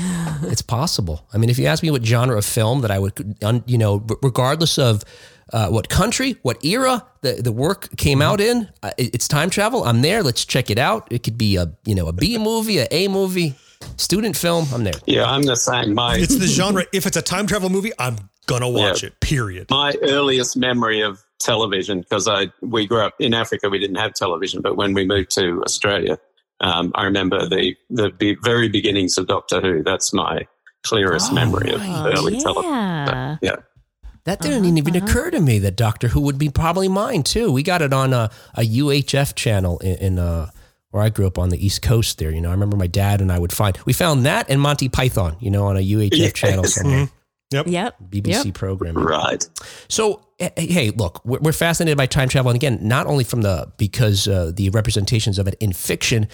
it's possible. I mean, if you ask me what genre of film that I would, un- you know, regardless of uh, what country, what era the, the work came out in, uh, it- it's time travel. I'm there. Let's check it out. It could be a, you know, a B movie, a A movie, student film. I'm there. Yeah, I'm the same. My It's the genre. If it's a time travel movie, I'm gonna watch Yeah. it. Period. my earliest memory of television because I we grew up in Africa. We didn't have television, but when we moved to Australia, um, I remember the the be- very beginnings of Doctor Who. That's my clearest memory of early television. yeah. Yeah. That didn't even occur to me that Doctor Who would be probably mine too. We got it on a, a UHF channel in, in uh, where I grew up on the East Coast there. You know, I remember my dad and I would find, we found that and Monty Python, you know, on a UHF Yes. channel somewhere, Yep. BBC Yep. programming. Right. So, hey, look, we're we're fascinated by time travel. And again, not only from the, because uh, the representations of it in fiction,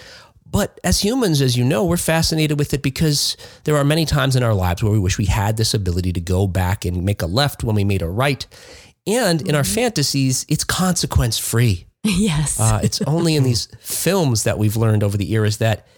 but as humans, as you know, we're fascinated with it because there are many times in our lives where we wish we had this ability to go back and make a left when we made a right. And in our fantasies, it's consequence free. Yes. Uh, it's only in these films that we've learned over the years that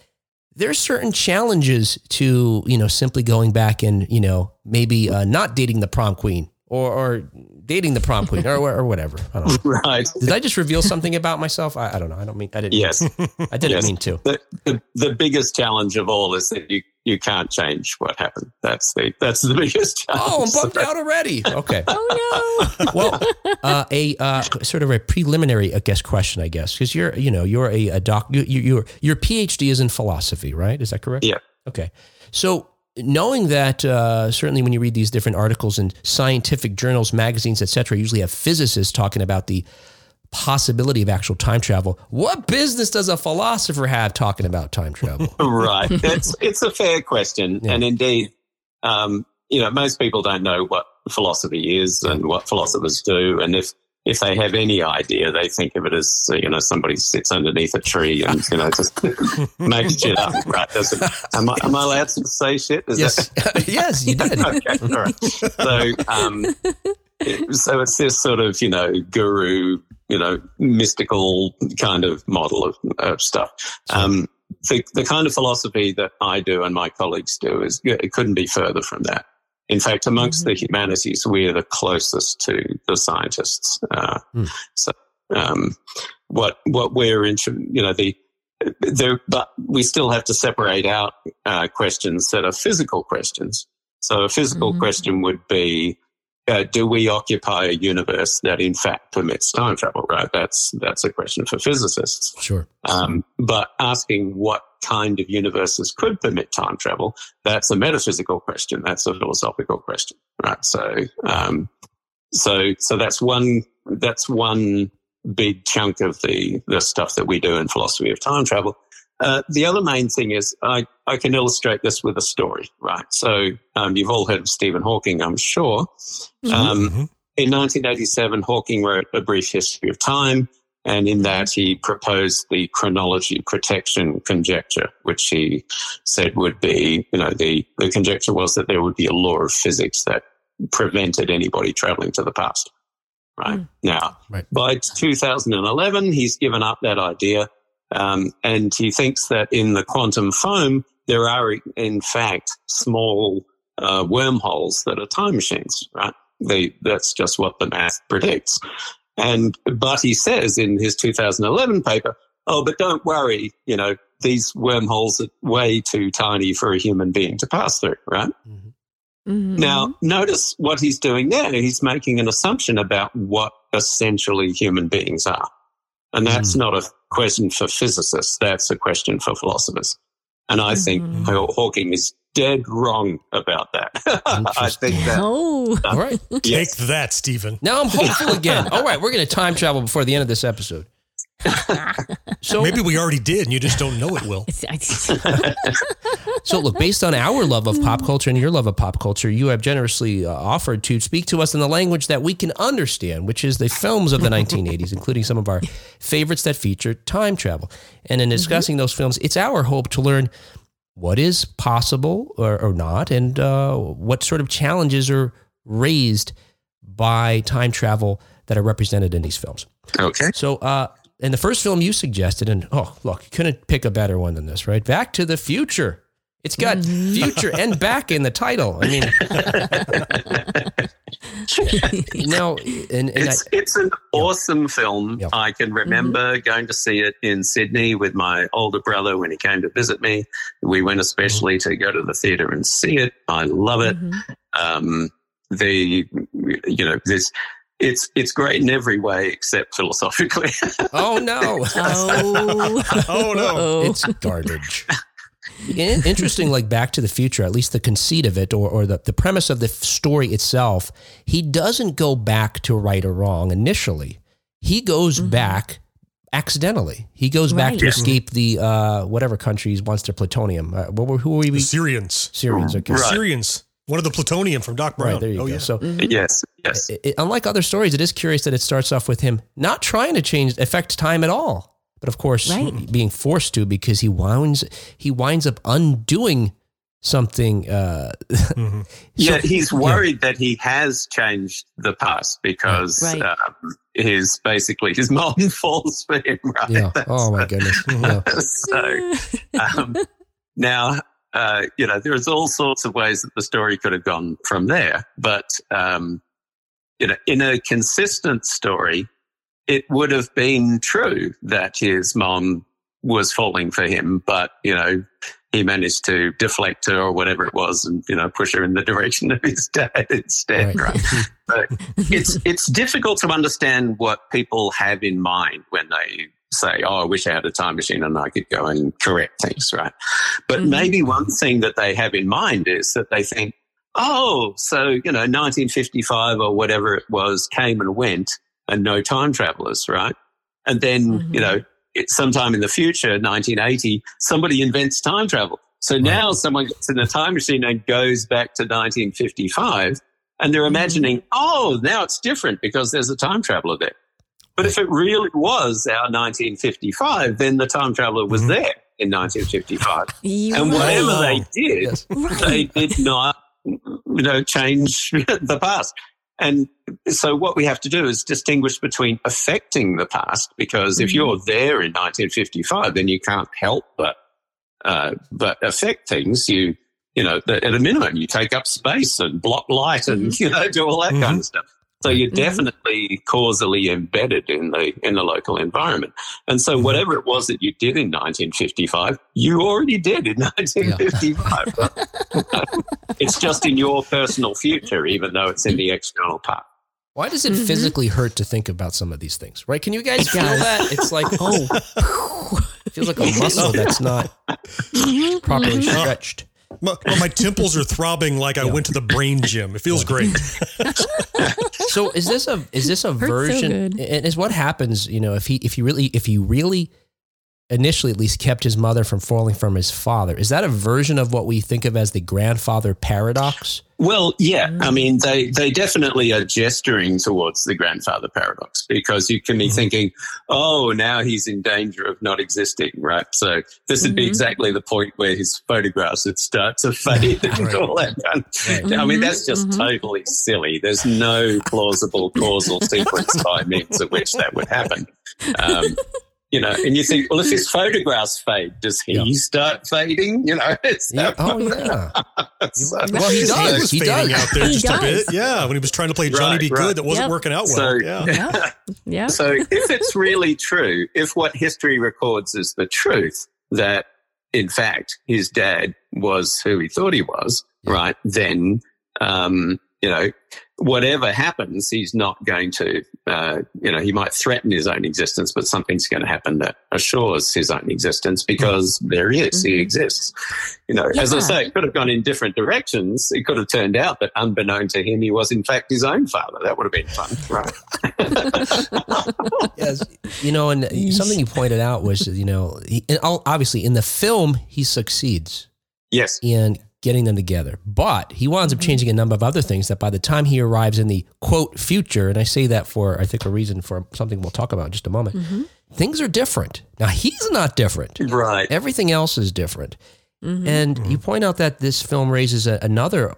there's certain challenges to you know simply going back and you know maybe uh, not dating the prom queen or, or dating the prom queen or, or whatever. I don't know. Right. Did I just reveal something about myself? I, I don't know. I don't mean I didn't. Yes. I didn't Yes. mean to. The, the the biggest challenge of all is that you you can't change what happened. That's the that's the biggest challenge. Oh, I'm bummed out already. Okay. oh no. Well, uh, a uh, sort of a preliminary, I guess, question, I guess, because you're, you know, you're a, a doc, you, you, your your PhD is in philosophy, right? Is that correct? Yeah. Okay. So knowing that, uh, certainly when you read these different articles in scientific journals, magazines, etc., usually have physicists talking about the possibility of actual time travel. What business does a philosopher have talking about time travel? right. It's it's a fair question, Yeah. and indeed, um, you know, most people don't know what philosophy is and what philosophers do, and if if they have any idea, they think of it as you know somebody sits underneath a tree and you know just makes shit up. Right? Doesn't, am I am I allowed to say shit? Is yes, yes, you did. okay, all right. So, um, it- so it's this sort of you know guru, you know, mystical kind of model of, of stuff. Um, the, the kind of philosophy that I do and my colleagues do is it couldn't be further from that. In fact, amongst the humanities, we're the closest to the scientists. Uh, Hmm. So, um, what what we're into, you know, the there, but we still have to separate out uh, questions that are physical questions. So a physical Mhm. question would be, uh, do we occupy a universe that in fact permits time travel? Right. That's that's a question for physicists. Sure. Um, but asking what kind of universes could permit time travel, that's a metaphysical question. That's a philosophical question, right? So, um, so, so that's one, that's one big chunk of the, the stuff that we do in philosophy of time travel. Uh, the other main thing is I, I can illustrate this with a story, right? So, um, you've all heard of Stephen Hawking, I'm sure. Um, Mhm. in 1987, Hawking wrote A Brief History of Time, and in that he proposed the chronology protection conjecture, which he said would be, you know, the, the conjecture was that there would be a law of physics that prevented anybody traveling to the past. Right. Now, Right. by 2011, he's given up that idea. Um, and he thinks that in the quantum foam, there are, in fact, small uh, wormholes that are time machines, right? They, that's just what the math predicts. And, but he says in his 2011 paper, oh, but don't worry, you know, these wormholes are way too tiny for a human being to pass through, right? Mhm. Now, notice what he's doing there. He's making an assumption about what essentially human beings are. And that's not a question for physicists. That's a question for philosophers. And I think Mhm. Haw- Hawking is dead wrong about that. I think that. Oh. All right. Take Yes. that, Stephen. Now I'm hopeful again. All right, we're going to time travel before the end of this episode. So Maybe we already did, and you just don't know it. Will So, look, based on our love of pop culture and your love of pop culture, you have generously uh, offered to speak to us in the language that we can understand, which is the films of the 1980s, including some of our favorites that feature time travel. And in discussing those films, it's our hope to learn what is possible or, or not, and uh, what sort of challenges are raised by time travel that are represented in these films. Okay. So, uh, in the first film you suggested, and oh, look, you couldn't pick a better one than this, right? Back to the Future. It's got mm-hmm. future and back in the title. I mean, now, and, and I, It's it's an awesome film. Yeah. I can remember mm-hmm. going to see it in Sydney with my older brother when he came to visit me. We went especially mm-hmm. to go to the theater and see it. I love it. Um, the you know this it's it's great in every way except philosophically. oh no, Oh, Oh, no. it's garbage. Interesting, like Back to the Future, at least the conceit of it or, or the, the premise of the story itself, he doesn't go back to right or wrong initially. He goes back accidentally. He goes back Right. to escape the uh, whatever country he wants their plutonium. Uh, what were, who were we? the Syrians. Syrians. Okay. Right. Syrians. One of the plutonium from Doc Brown. Right, there you oh, go. yeah. So, yes, yes. it, unlike other stories, it is curious that it starts off with him not trying to change affect time at all, but of course Right. being forced to because he winds he winds up undoing something. Uh, Mhm. Yeah, he's worried that he has changed the past because Right. um, his basically his mom falls for him, right? yeah. That's- Oh my goodness. Yeah. so um, now, uh, you know, there's all sorts of ways that the story could have gone from there. But, um, you know, in a consistent story, it would have been true that his mom was falling for him, but, you know, he managed to deflect her or whatever it was and, you know, push her in the direction of his dad instead, Right. right? But it's, it's difficult to understand what people have in mind when they say, "Oh, I wish I had a time machine and I could go and correct things," right? But Mhm. maybe one thing that they have in mind is that they think, "Oh, so you know, 1955 or whatever it was came and went, and no time travelers, right?" And then Mhm. you know, it, sometime in the future, 1980, somebody invents time travel. So now someone gets in a time machine and goes back to 1955, and they're imagining, oh, now it's different because there's a time traveler there. But if it really was our 1955, then the time traveler was Mhm. there in 1955. You And right. whatever they did, Yes. they did not, you know, change the past. And so what we have to do is distinguish between affecting the past, because if Mhm. you're there in 1955, then you can't help but, uh, but affect things. You, you know, at a minimum, you take up space and block light and, you know, do all that kind of stuff. So you're Mhm. definitely causally embedded in the in the local environment. And so whatever it was that you did in 1955, you already did in 1955. it's just in your personal future, even though it's in the external part. Why does it Mhm. physically hurt to think about some of these things? Right? Can you guys feel that? It's like oh, it feels like a muscle that's not properly stretched. My, my temples are throbbing like I went to the brain gym. It feels great. So is this a is this a Hurts so version? good. and is what happens? You know, if he if he really if he really initially at least kept his mother from falling from his father, is that a version of what we think of as the grandfather paradox? Well, yeah, I mean, they, they definitely are gesturing towards the grandfather paradox because you can be Mhm. thinking, oh, now he's in danger of not existing, right? So this would be Mhm. exactly the point where his photographs would start to fade and Right. all that kind of Right. I mean, that's just mhm. totally silly. There's no plausible causal sequence by means of which that would happen. Um, you know, and you think, well, if his photographs fade, does he Yeah. start fading? You know, it's Yeah. Oh yeah. so- Well, he His head does. was He fading does. out there He just a bit. Yeah, when he was trying to play Johnny Right, Be right. Good, that wasn't Yep. working out well. So- yeah. Yeah. Yeah. So if it's really true, if what history records is the truth, that in fact his dad was who he thought he was, Yeah. right, then, um, you know, whatever happens, he's not going to, uh, you know, he might threaten his own existence, but something's going to happen that assures his own existence because there he is, he Mhm. exists. You know, as I say, it could have gone in different directions. It could have turned out that unbeknown to him, he was in fact his own father. That would have been fun, right? yes, you know, and something you pointed out was, you know, he, obviously in the film he succeeds yes. in getting them together, but he winds up mm-hmm. changing a number of other things that by the time he arrives in the quote future, and I say that for I think a reason for something we'll talk about in just a moment, mm-hmm. things are different. Now he's not different. Right. Everything else is different. Mhm. And mm-hmm. you point out that this film raises a, another,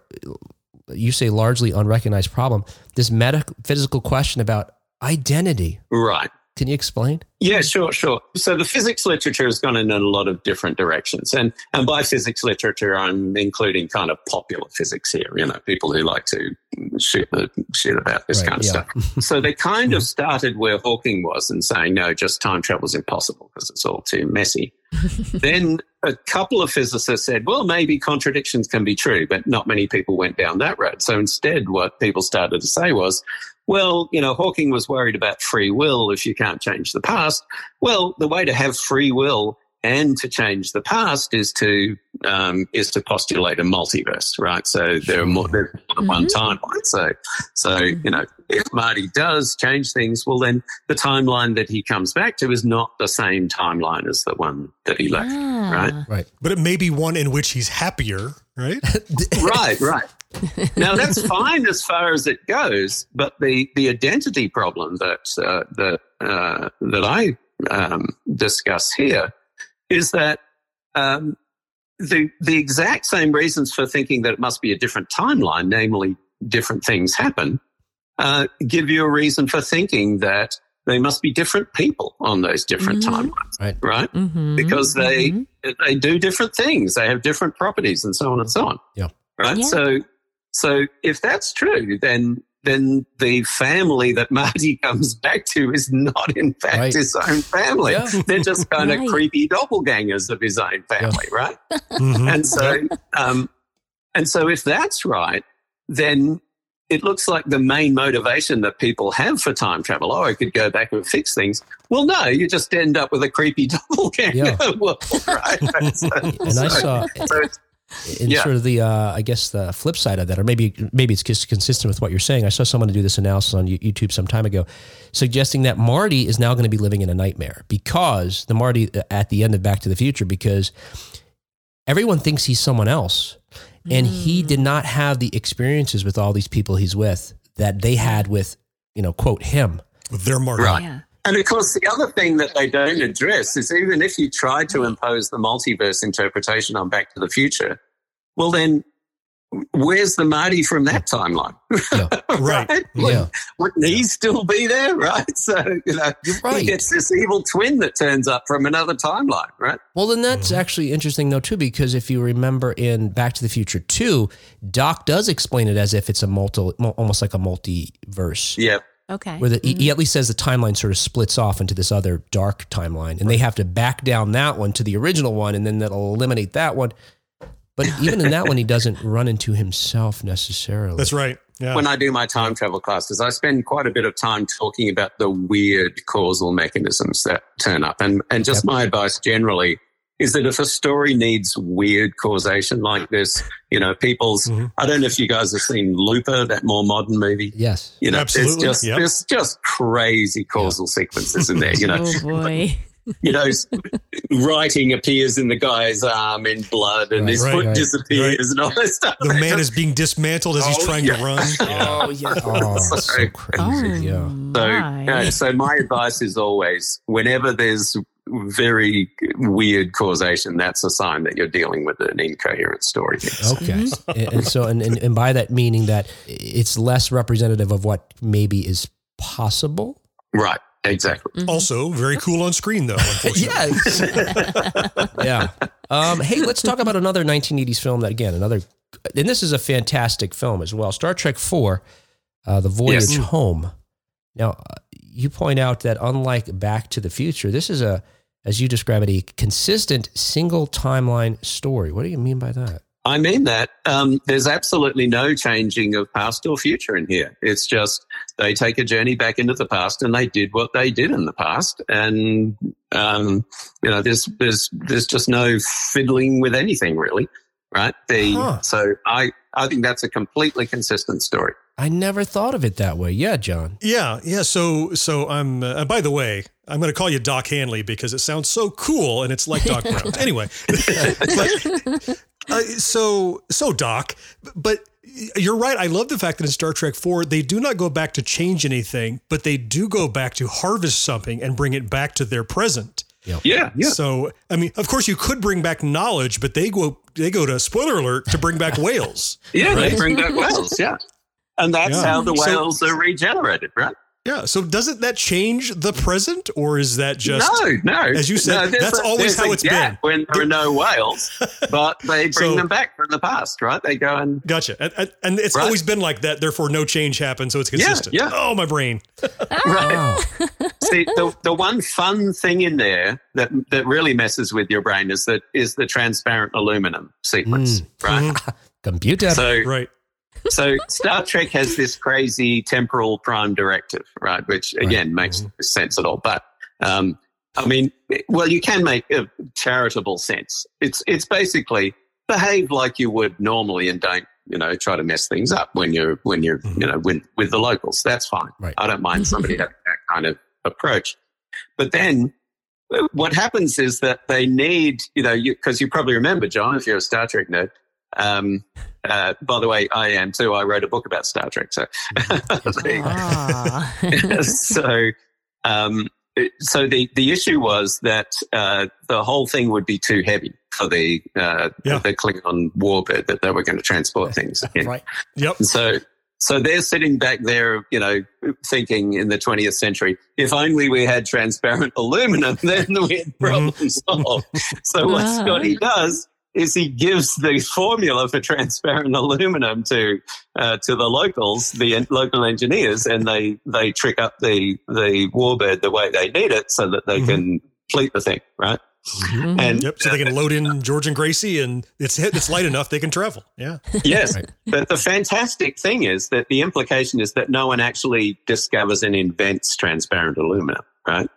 you say largely unrecognized problem, this metaphysical question about identity. Right. Can you explain? Yeah, sure, sure. So the physics literature has gone in a lot of different directions. And and by physics literature I'm including kind of popular physics here, you know, people who like to shoot the shit about this Right, kind of yeah. stuff. so they kind of mm-hmm. started where Hawking was and saying, no, just time travel is impossible because it's all too messy. then a couple of physicists said, well, maybe contradictions can be true, but not many people went down that road. So instead, what people started to say was, well, you know, Hawking was worried about free will if you can't change the past. Well, the way to have free will and to change the past is to um, is to postulate a multiverse, right? So there are more, there's more than one timeline. So, so you know, if Marty does change things, well, then the timeline that he comes back to is not the same timeline as the one that he left, Ah. right? Right. But it may be one in which he's happier, right? right, right. Now that's fine as far as it goes, but the the identity problem that uh, that uh, that I um, discuss here is that um, the the exact same reasons for thinking that it must be a different timeline, namely different things happen, uh, give you a reason for thinking that they must be different people on those different Mhm. timelines, Right. right? Mhm. because they Mhm. they do different things. They have different properties and so on and so on. Yeah. Right. Yeah. So so if that's true, then then the family that Marty comes back to is not in fact Right. his own family. Yeah. They're just kind Right. of creepy doppelgangers of his own family, right? Mhm. And so um and so if that's right, then it looks like the main motivation that people have for time travel, oh, I could go back and fix things. Well, no, you just end up with a creepy doppelganger Yeah. world, right? So- And I saw so it's- in Yeah. sort of the, uh, I guess the flip side of that, or maybe maybe it's just consistent with what you're saying. I saw someone do this analysis on YouTube some time ago, suggesting that Marty is now going to be living in a nightmare because the Marty at the end of Back to the Future, because everyone thinks he's someone else, and he did not have the experiences with all these people he's with that they had with, you know, quote him. With their Marty. Right. Yeah. And of course, the other thing that they don't address is even if you try to impose the multiverse interpretation on Back to the Future, well, then where's the Marty from that timeline? Yeah. Right. Yeah. Wouldn't he still be there? Right. So, you know, You're right. he gets this evil twin that turns up from another timeline, right? Well, then that's mm-hmm. actually interesting though too, because if you remember in Back to the Future Two, Doc does explain it as if it's a multi, almost like a multiverse, Yeah. Okay. where the, he- he mm-hmm. at least says the timeline sort of splits off into this other dark timeline, and they have to back down that one to the original one, and then that'll eliminate that one. But even in that one, he doesn't run into himself necessarily. That's right. Yeah. When I do my time travel classes, I spend quite a bit of time talking about the weird causal mechanisms that turn up. And, and just my advice generally is that if a story needs weird causation like this, you know, people's, Mhm. I don't know if you guys have seen Looper, that more modern movie. Yes. You know, Absolutely, there's just, yep. there's just crazy causal sequences in there, you know. oh boy. you know, writing appears in the guy's arm in blood and Right, his right, foot right, disappears and all this stuff. the man just- is being dismantled as he's Oh, trying yeah. to run. Yeah. Oh yeah. Oh, so Sorry. crazy. yeah. So, my. yeah, so my advice is always whenever there's very weird causation, that's a sign that you're dealing with an incoherent story. Okay. and, and so, and, and, and by that meaning that it's less representative of what maybe is possible. Right. Exactly. Mhm. Also, very cool on screen, though. Unfortunately. yeah. Um, hey, let's talk about another 1980s film that, again, another, and this is a fantastic film as well Star Trek 4, uh, The Voyage Yes. Home. Now, uh, you point out that unlike Back to the Future, this is a, as you describe it, a consistent single timeline story. What do you mean by that? I mean that. Um, there's absolutely no changing of past or future in here. It's just they take a journey back into the past and they did what they did in the past. And, um, you know, there's, there's, there's just no fiddling with anything really. Right. The, Huh. so I, I think that's a completely consistent story. I never thought of it that way. Yeah, John. Yeah, yeah. So, so I'm. Uh, and by the way, I'm going to call you Doc Hanley because it sounds so cool, and it's like Doc Brown. Anyway, but, uh, so so Doc, but you're right. I love the fact that in Star Trek Four they do not go back to change anything, but they do go back to harvest something and bring it back to their present. Yeah. Yeah. So, I mean, of course, you could bring back knowledge, but they go they go to spoiler alert to bring back whales. Yeah. Right? They bring back whales. Yeah. And that's Yeah. how the So- whales are regenerated, right? Yeah. So, doesn't that change the present, or is that just no, no. as you said, No, that's always how it's been. When there are no whales, but they bring So- them back from the past, right? They go and Gotcha. And, and, and it's Right. always been like that. Therefore, no change happens. So it's consistent. yeah. Oh, my brain. right. Oh. See, the, the one fun thing in there that that really messes with your brain is that is the transparent aluminum sequence, mm. right? Mm-hmm. Computer. So Right. So Star Trek has this crazy temporal prime directive, right? Which again makes no sense at all. But um, I mean, well, you can make a charitable sense. It's it's basically behave like you would normally and don't you know try to mess things up when you're when you're you know with with the locals. That's fine. Right. I don't mind somebody having that kind of approach. But then what happens is that they need, you know, because you, probably remember, John, if you're a Star Trek nerd. Um, uh, by the way, I am too. I wrote a book about Star Trek. So, Ah. so, um, so the, the issue was that uh, the whole thing would be too heavy for the uh, Yeah. the Klingon warbird that they were going to transport things in. Right. Yep. So, so they're sitting back there, you know, thinking in the 20th century, if only we had transparent aluminum, then we had problem solved. So what Ah. Scotty does is he gives the formula for transparent aluminum to uh, to the locals, the en- local engineers, and they they trick up the the warbird the way they need it so that they Mhm. can complete the thing, right? Mhm. And Yep. So they can load in George and Gracie, and it's it's light enough they can travel. Yeah. Yes. Right. But the fantastic thing is that the implication is that no one actually discovers and invents transparent aluminum, right?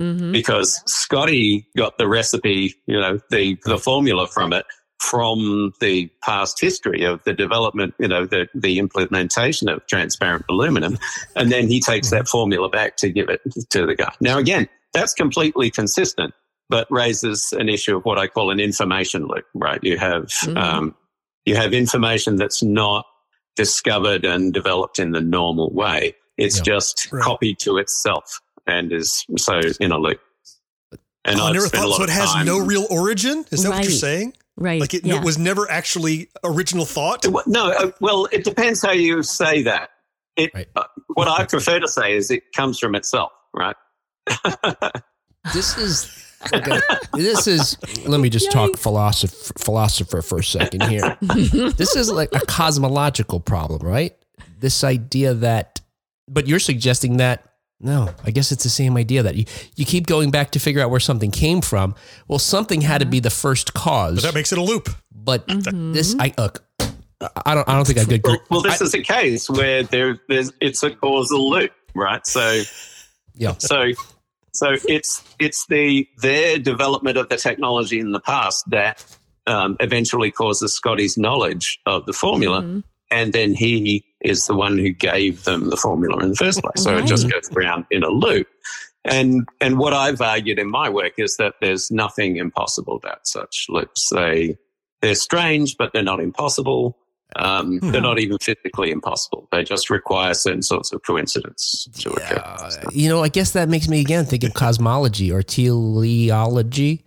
Mhm. Because Scotty got the recipe, you know, the, the formula from it from the past history of the development, you know, the, the implementation of transparent aluminum. And then he takes that formula back to give it to the guy. Now, again, that's completely consistent, but raises an issue of what I call an information loop, right? You have, Mhm. um, you have information that's not discovered and developed in the normal way. It's Yeah. just Right. copied to itself and is so in a loop. And Oh, I never thought. So it has time- no real origin. Is that what you're saying? Right. Like it, yeah. it was never actually original thought. No, uh, well, it depends how you say that. It, Right. uh, what I prefer to say is it comes from itself, right? This is okay, this is let me just talk philosopher philosopher for a second here. this is like a cosmological problem, right? This idea that but you're suggesting that no, I guess it's the same idea that you, you keep going back to figure out where something came from. Well, something had to be the first cause. But that makes it a loop. But Mm-hmm. this I look I don't I don't think I could Well, well this is a case where there, there's it's a causal loop, right? So, Yeah. so, so it's it's the their development of the technology in the past that um, eventually causes Scotty's knowledge of the formula, Mhm. and then he is the one who gave them the formula in the first place. So it just goes around in a loop. And and what I've argued in my work is that there's nothing impossible about such loops. They they're strange, but they're not impossible. Um, They're not even physically impossible. They just require certain sorts of coincidence to occur. Uh, you know, I guess that makes me again think of cosmology or teleology.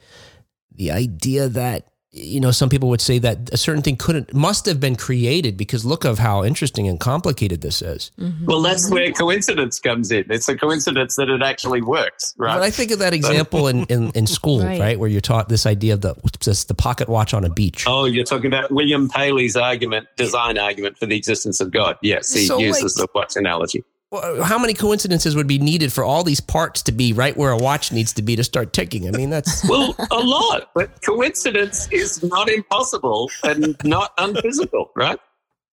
The idea that you know some people would say that a certain thing couldn't must have been created because look of how interesting and complicated this is. Mm-hmm. Well, that's where coincidence comes in. It's a coincidence that it actually works, right? But I think of that example in, in, in school, right. Right. where you're taught this idea of the what's this, the pocket watch on a beach. Oh, you're talking about William Paley's argument, design argument for the existence of God. Yes, he So, uses like- the watch analogy. Well, how many coincidences would be needed for all these parts to be right where a watch needs to be to start ticking? I mean, that's Well, a lot, but coincidence is not impossible and not unphysical, right?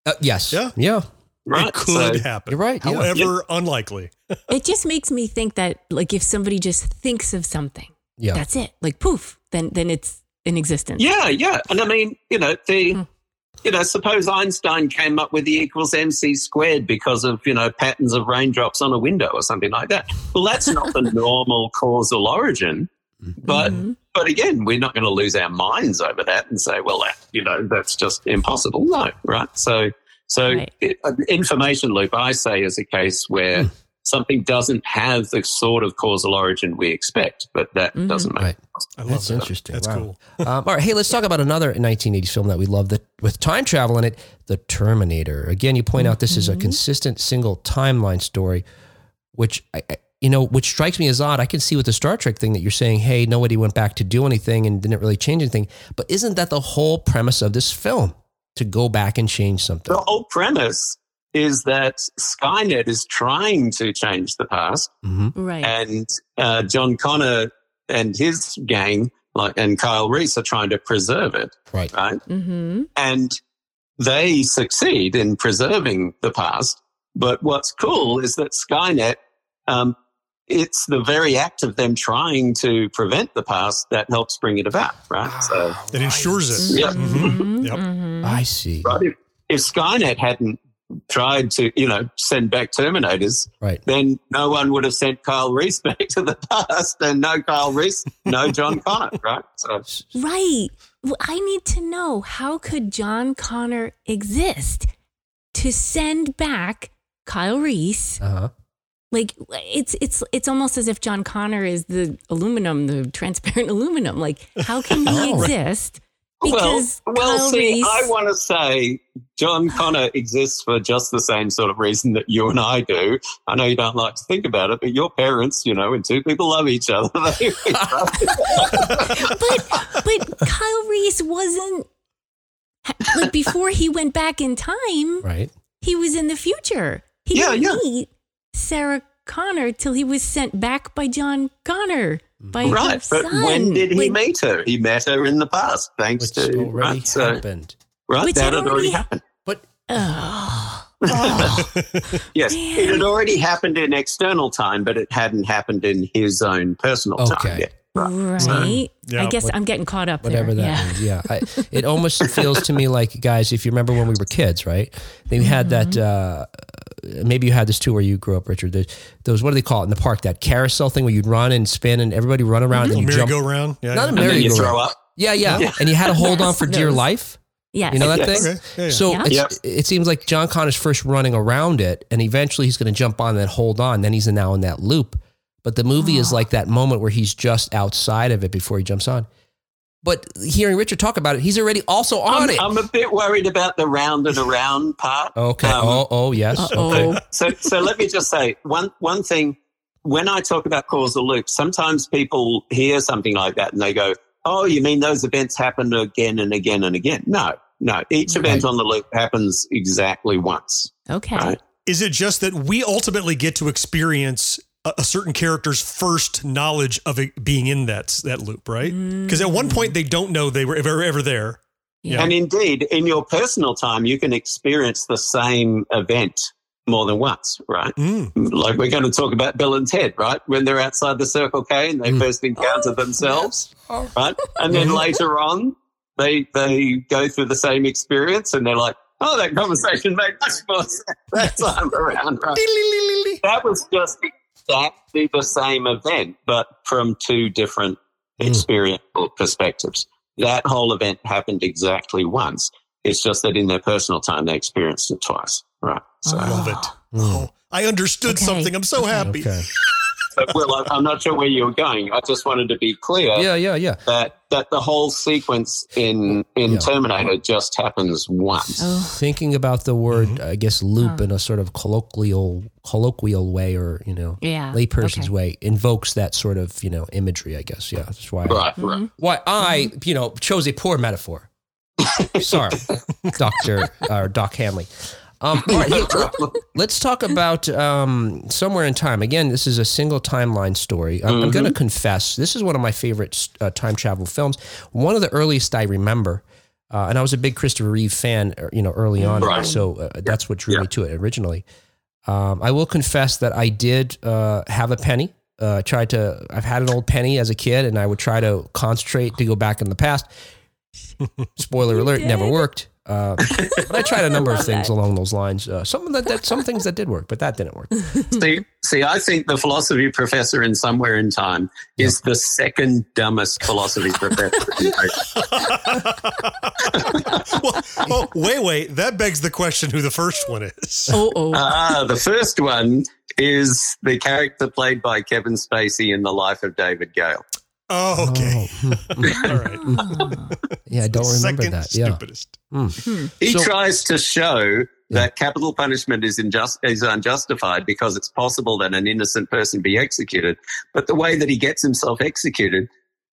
uh, yes, Yeah. yeah. Right. It could So- happen. You're right, yeah. However, unlikely. It just makes me think that like if somebody just thinks of something, Yeah. that's it. Like poof, then then it's in existence. Yeah, yeah. And I mean, you know, the Hmm. You know, suppose Einstein came up with E equals mc squared because of, you know, patterns of raindrops on a window or something like that. Well, that's not the normal causal origin. But Mhm. but again, we're not going to lose our minds over that and say, well, that, you know, that's just impossible. No, right? So so Right. it, information loop, I say, is a case where Hmm. Something doesn't have the sort of causal origin we expect, but that Mhm. doesn't make Right. I love That's that. interesting. That's Wow. cool. um, all right. Hey, let's talk about another 1980s film that we love that with time travel in it, The Terminator. Again, you point out this is a Mhm. consistent single timeline story, which I, I- you know, which strikes me as odd. I can see with the Star Trek thing that you're saying, hey, nobody went back to do anything and didn't really change anything. But isn't that the whole premise of this film to go back and change something? The whole premise is that Skynet is trying to change the past, hmm Right. and uh, John Connor and his gang, like and Kyle Reese, are trying to preserve it, Right. right? mm-hmm. And they succeed in preserving the past. But what's cool is that Skynet, um, it's the very act of them trying to prevent the past that helps bring it about, right? So, It ensures it. Yeah. Mhm. Yep. Mhm. I see. right, if, if Skynet hadn't tried to, you know, send back Terminators, Right. then no one would have sent Kyle Reese back to the past, and no Kyle Reese, no John Connor, right? So, Right. Well, I need to know how could John Connor exist to send back Kyle Reese? Uh huh. Like it's it's it's almost as if John Connor is the aluminum, the transparent aluminum. Like how can he Oh. exist? well, Because well, Kyle see, Reese, I want to say John Connor exists for just the same sort of reason that you and I do. I know you don't like to think about it, but your parents, you know, when two people love each other, they, but but Kyle Reese wasn't like before he went back in time. Right. He was in the future. He Yeah, didn't yeah. meet Sarah Connor till he was sent back by John Connor by her right. But son. when did he Like, meet her? He met her in the past, thanks Which to already right. So, happened. right, Which that had had already already- happened. But Ugh. Yes, Man. it had already happened in external time, but it hadn't happened in his own personal time Okay. yet. right. Yeah. I guess What- I'm getting caught up whatever there. that yeah. means. Yeah, I, it almost feels to me like guys, if you remember when we were kids, right? They had that. Mm-hmm. Uh, maybe you had this too where you grew up, Richard. There- Those what do they call it in the park? That carousel thing where you'd run and spin and everybody run around mm-hmm. and you jump. Merry-go-round. Yeah. Not a yeah. And then you merry-go-round. Yeah, yeah, Yeah. and you had to hold on for dear those. life. Yeah, You know that Yes. thing? Okay. Yeah, yeah. So Yeah. it's, Yep. it seems like John Connor's first running around it, and eventually he's going to jump on and hold on. Then he's now in that loop. But the movie is ah. like that moment where he's just outside of it before he jumps on. But hearing Richard talk about it, he's already also on I'm, it. I'm a bit worried about the round and around part. okay. Um, oh, oh, yes. Okay. So, so let me just say one one thing. When I talk about causal loops, sometimes people hear something like that and they go, "Oh, you mean those events happen again and again and again?" No, no. Each event Right. on the loop happens exactly once. Okay. Right. Is it just that we ultimately get to experience a, a certain character's first knowledge of it being in that that loop, right? Because at one point they don't know they were ever ever there. Yeah. And indeed, in your personal time, you can experience the same event more than once, right? Mm. Like we're going to talk about Bill and Ted, right? When they're outside the Circle K and they Mm. first encounter themselves, right? And then later on, they they go through the same experience and they're like, "Oh, that conversation made much more sense that time around." Right? That was just exactly the same event, but from two different Mm. experiential perspectives. That whole event happened exactly once. It's just that in their personal time, they experienced it twice. Right. So, Oh. Love it. Oh, I understood Okay. something. I'm so Okay. happy. Okay. but Will, I- I'm not sure where you were going. I just wanted to be clear Yeah, yeah, yeah. that, that the whole sequence in, in Yeah. Terminator just happens once. Oh. Thinking about the word, Mm-hmm. I guess, loop Huh. in a sort of colloquial, colloquial way, or you know, Yeah. layperson's Okay. way, invokes that sort of you know imagery. I guess. Yeah, that's why. Right, Mm-hmm. right. Why I, you know, chose a poor metaphor. Sorry, Doctor or Doc Hanley. Um, all right, let- let's talk about um, somewhere in time. Again, this is a single timeline story. I'm, I'm going to confess, this is one of my favorite uh, time travel films. One of the earliest I remember, uh, and I was a big Christopher Reeve fan, uh, you know, early on. Right. So uh, that's what drew Yeah. me to it originally. Um, I will confess that I did uh, have a penny. Uh, tried to. I've had an old penny as a kid, and I would try to concentrate to go back in the past. Spoiler alert, never worked. Uh, but I tried a number of things that. along those lines. Uh, some of that, that, some things that did work, but that didn't work. see, see, I think the philosophy professor in Somewhere in Time is the second dumbest philosophy professor. well, oh, wait, wait. That begs the question who the first one is. Oh, oh. Ah, the first one is the character played by Kevin Spacey in The Life of David Gale. Oh, okay. Oh. All right. Yeah, I don't remember Second that. Yeah. stupidest. Hmm. Hmm. He So- tries to show Yeah. that capital punishment is, injust, is unjustified because it's possible that an innocent person be executed. But the way that he gets himself executed,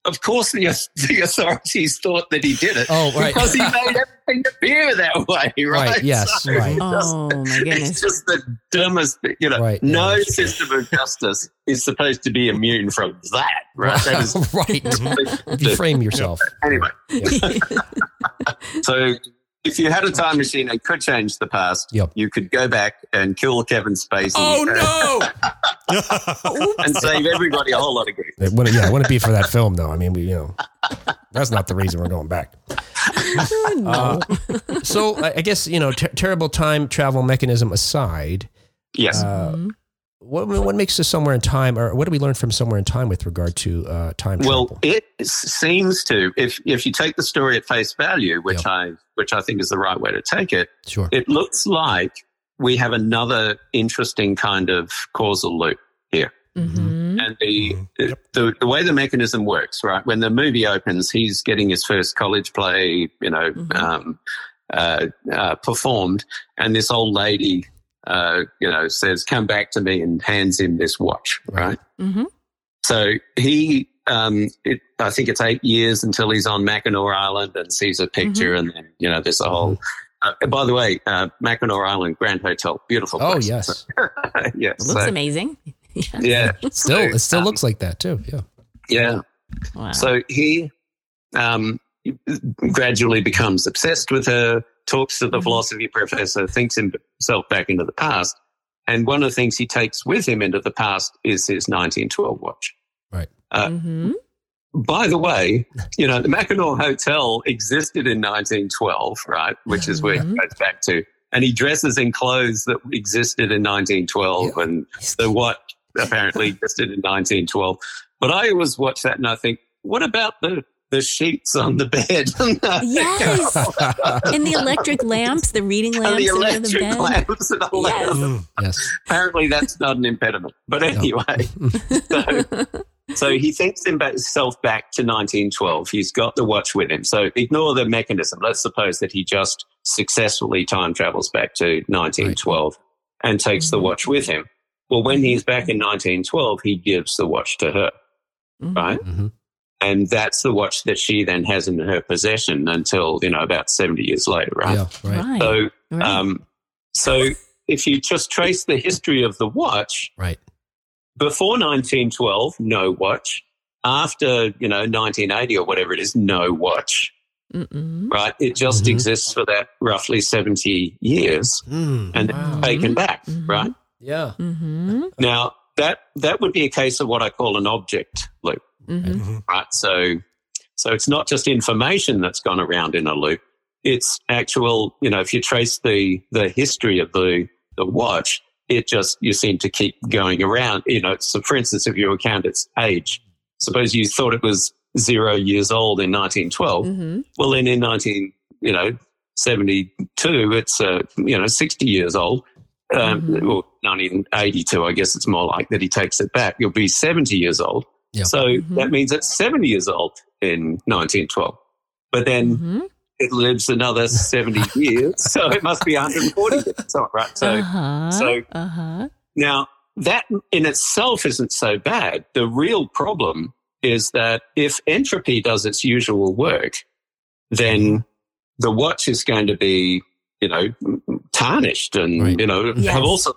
of course, the, the authorities thought that he did it Oh, right. because he made everything appear that way, right? Right, yes, So right. just- Oh, my goodness. It's just the dumbest, you know. Right, yeah, no that's true. system of justice is supposed to be immune from that, right? That is right. You frame yourself. anyway. Yeah. So if you had a time machine and could change the past, Yep. you could go back and kill Kevin Spacey Oh and, no! and save everybody a whole lot of grief. It wouldn't, yeah, it wouldn't be for that film though. I mean, we, you know, that's not the reason we're going back. no. So I I guess you know, ter- terrible time travel mechanism aside, Yes. uh, what what makes this somewhere in time, or what do we learn from somewhere in time with regard to uh, time well, travel? it seems to if if you take the story at face value, which Yep. I which I think is the right way to take it, Sure. it looks like we have another interesting kind of causal loop. Mhm. And the, Mhm. Yep. the the way the mechanism works, right? When the movie opens, he's getting his first college play, you know, Mhm. um, uh, uh, performed, and this old lady, uh, you know, says, "Come back to me," and hands him this watch, right? Mhm. So he, um, it, I think it's eight years until he's on Mackinac Island and sees a picture, and then you know, there's a whole. Uh, by the way, uh, Mackinac Island Grand Hotel, beautiful. Oh place. yes, yes. It looks so- amazing. Yeah. yeah, still it still um, looks like that too. Yeah. yeah. Wow. So he um, gradually becomes obsessed with her, talks to the Mhm. philosophy professor, thinks himself back into the past. And one of the things he takes with him into the past is his 1912 watch. Right. Uh, Mhm. By the way, you know, the Mackinac Hotel existed in 1912, right? Which is where Mhm. it goes back to. And he dresses in clothes that existed in 1912 and the what apparently existed in 1912. But I always watch that and I think, what about the, the sheets on the bed? Yes. and the electric lamps, the reading and lamps the under the electric bed. lamps and all Yes. that. Mm. yes. Apparently that's not an impediment. But anyway, so, so he thinks himself back to 1912. He's got the watch with him. So ignore the mechanism. Let's suppose that he just successfully time travels back to 1912 and takes the Mhm. watch with him. Well, when he's back in 1912, he gives the watch to her, Mhm. right? Mhm. And that's the watch that she then has in her possession until, you know, about 70 years later, right? Yeah. Right. Right. So, right. um, so if you just trace the history of the watch, Right. before 1912, no watch. After, you know, 1980 or whatever it is, no watch, Mm-mm. right? It just Mhm. exists for that roughly 70 years Mm, and wow. then taken back, Mhm. right? Yeah. Mhm. Now, that, that would be a case of what I call an object loop, Mhm. Mhm. right? So, so it's not just information that's gone around in a loop. It's actual, you know, if you trace the, the history of the, the watch, it just, you seem to keep going around. You know, so for instance, if you account its age, suppose you thought it was zero years old in 1912. Mhm. Well, then in 19, you know, 72, it's, uh, you know, 60 years old. Um, Mhm. Or 1982, I guess it's more like that he takes it back. You'll be 70 years old. Yeah. So Mhm. that means it's 70 years old in 1912. But then Mhm. it lives another 70 years. So it must be 140 years. So, right. So uh-huh. so- uh-huh. now, that in itself isn't so bad. The real problem is that if entropy does its usual work, then the watch is going to be you know, tarnished and, Right. you know, Yes. have also,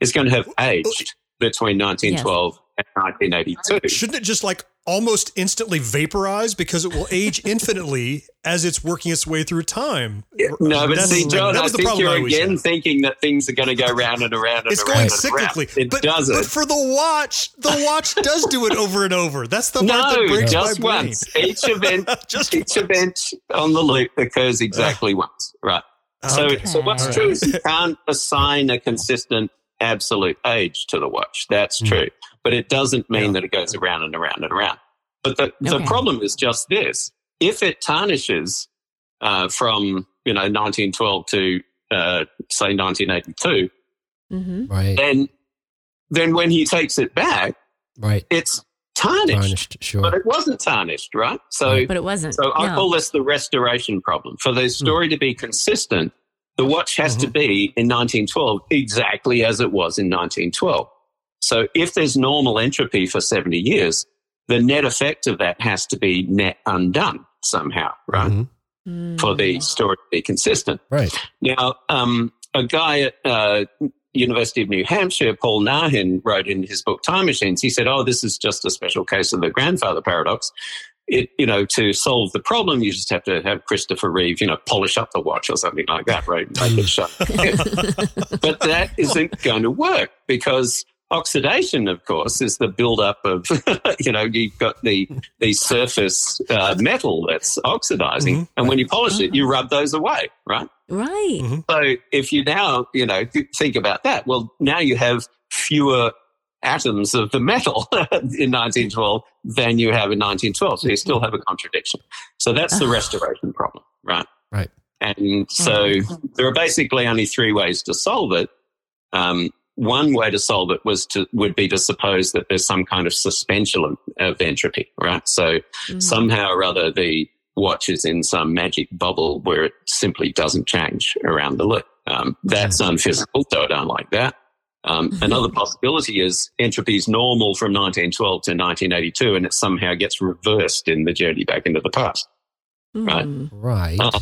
it's going to have aged between 1912 and 1982. Shouldn't it just like almost instantly vaporize because it will age infinitely as it's working its way through time? No, but That's- see, John, that I the think problem you're again thinking that things are going to go round and around and It's around going cyclically, It but, doesn't. but for the watch, the watch does do it over and over. That's the part that no, breaks just my brain. once. Each event, Just each event on the loop occurs exactly once. Right. So, Okay. so what's All true right. is you can't assign a consistent absolute age to the watch. That's Mm. true, but it doesn't mean Yeah. that it goes around and around and around. But the, the problem is just this: if it tarnishes uh, from you know 1912 to uh, say 1982, hmm Right. then then when he takes it back, Right. it's tarnished, Tarnished. Sure. but it wasn't tarnished, right? So But it wasn't. so I call this the restoration problem. For the story to be consistent, the watch has to be in 1912 exactly as it was in 1912. So if there's normal entropy for 70 years, the net effect of that has to be net undone somehow, right? Mhm. Mm. For the story to be consistent. Right. Now, um, a guy at uh, University of New Hampshire, Paul Nahin, wrote in his book Time Machines. He said, "Oh, this is just a special case of the grandfather paradox. It, you know, to solve the problem, you just have to have Christopher Reeve, you know, polish up the watch or something like that, right? Make it shut. but that isn't going to work because." Oxidation, of course, is the buildup of, you know, you've got the the surface uh, metal that's oxidizing, Mhm. and when you polish it, you rub those away, right? right. So if you now, you know, think about that, well, now you have fewer atoms of the metal in 1912 than you have in 1912. So you still have a contradiction. So that's the restoration problem, right? Right. And so there are basically only three ways to solve it. Um, one way to solve it was to would be to suppose that there's some kind of suspension of, of entropy, right? So Mhm. somehow or other the watch is in some magic bubble where it simply doesn't change around the loop. Um, that's unphysical, so I don't like that. Um, another possibility is entropy is normal from 1912 to 1982, and it somehow gets reversed in the journey back into the past. right. Mm. Right. Uh,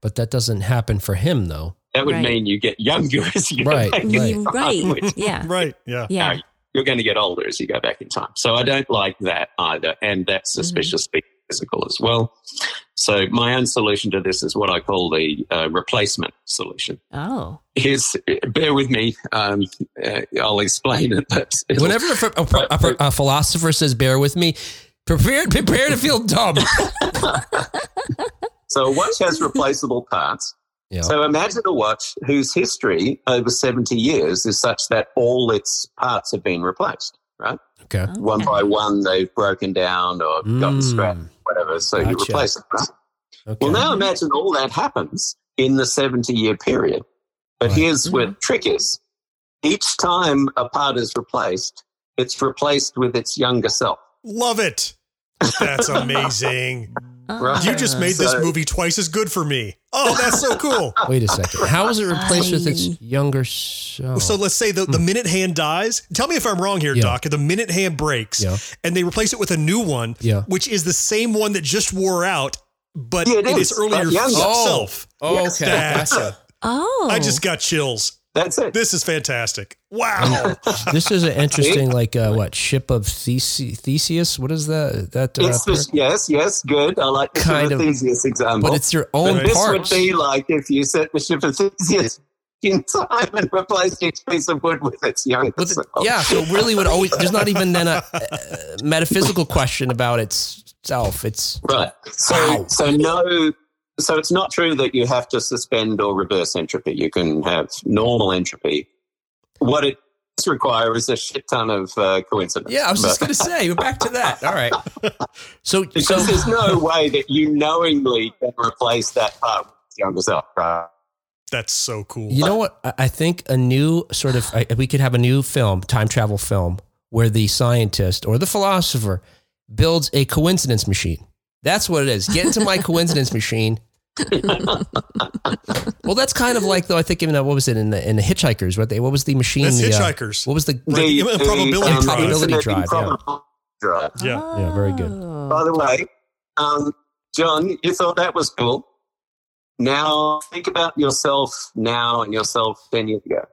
But that doesn't happen for him, though. That would Right. mean you get younger as you go Right, back in right. time, Right. which Yeah. Right. Yeah. Yeah. No, you're going to get older as you go back in time. So I don't like that either. And that's Mm-hmm. suspiciously physical as well. So my own solution to this is what I call the uh, replacement solution. Oh. Here's, bear with me. Um, uh, I'll explain it. But it'll- Whenever a, a, a, a philosopher says, bear with me, prepare, prepare to feel dumb. so a watch has replaceable parts. Yeah. So imagine a watch whose history over 70 years is such that all its parts have been replaced, right? okay. One by one, they've broken down or gotten Mm. scratched, whatever. So you replace them. Right? Okay. Well, now imagine all that happens in the 70 year period. But Right. here's where the trick is each time a part is replaced, it's replaced with its younger self. Love it. That's amazing. Right. You just made this movie twice as good for me. Oh, that's so cool. Wait a second. How is it replaced with its younger self? So let's say the, the minute hand dies. Tell me if I'm wrong here, Hmm. Yeah. Doc. The minute hand breaks Yeah. and they replace it with a new one, Yeah. which is the same one that just wore out, but Yeah, it in is, its earlier but younger. self. Oh, Yes. okay. That's- Gotcha. Oh. I just got chills. That's it. This is fantastic. Wow. This is an interesting, like, uh, what, ship of These- Theseus? What is that? That uh, It's the, yes, yes, good. I like the Kind of- Theseus example. but it's your own But this parts. would be like if you set the ship of Theseus in time and replaced each piece of wood with its younger With it- self. yeah, so really would always. There's not even then a, a metaphysical question about itself. It's Right. So, Wow. so no, so it's not true that you have to suspend or reverse entropy. You can have normal entropy. What it does require is a shit ton of uh, coincidence. yeah. I was just gonna say. We're back to that. All right. So because so there's no way that you knowingly can replace that part with its younger self. Right. That's so cool. You know what? I- I think a new sort of I, we could have a new film, time travel film, where the scientist or the philosopher builds a coincidence machine. That's what it is. Get into my coincidence machine. well, that's kind of like though. I think even uh, what was it in the in the Hitchhikers? What they what was the machine? That's the, uh, Hitchhikers. what was the? Like the improbability um, drive. Improbability drive, yeah. drive. Yeah. Yeah, very good. Oh. By the way, um, John, you thought that was cool. now think about yourself now and yourself 10 years ago,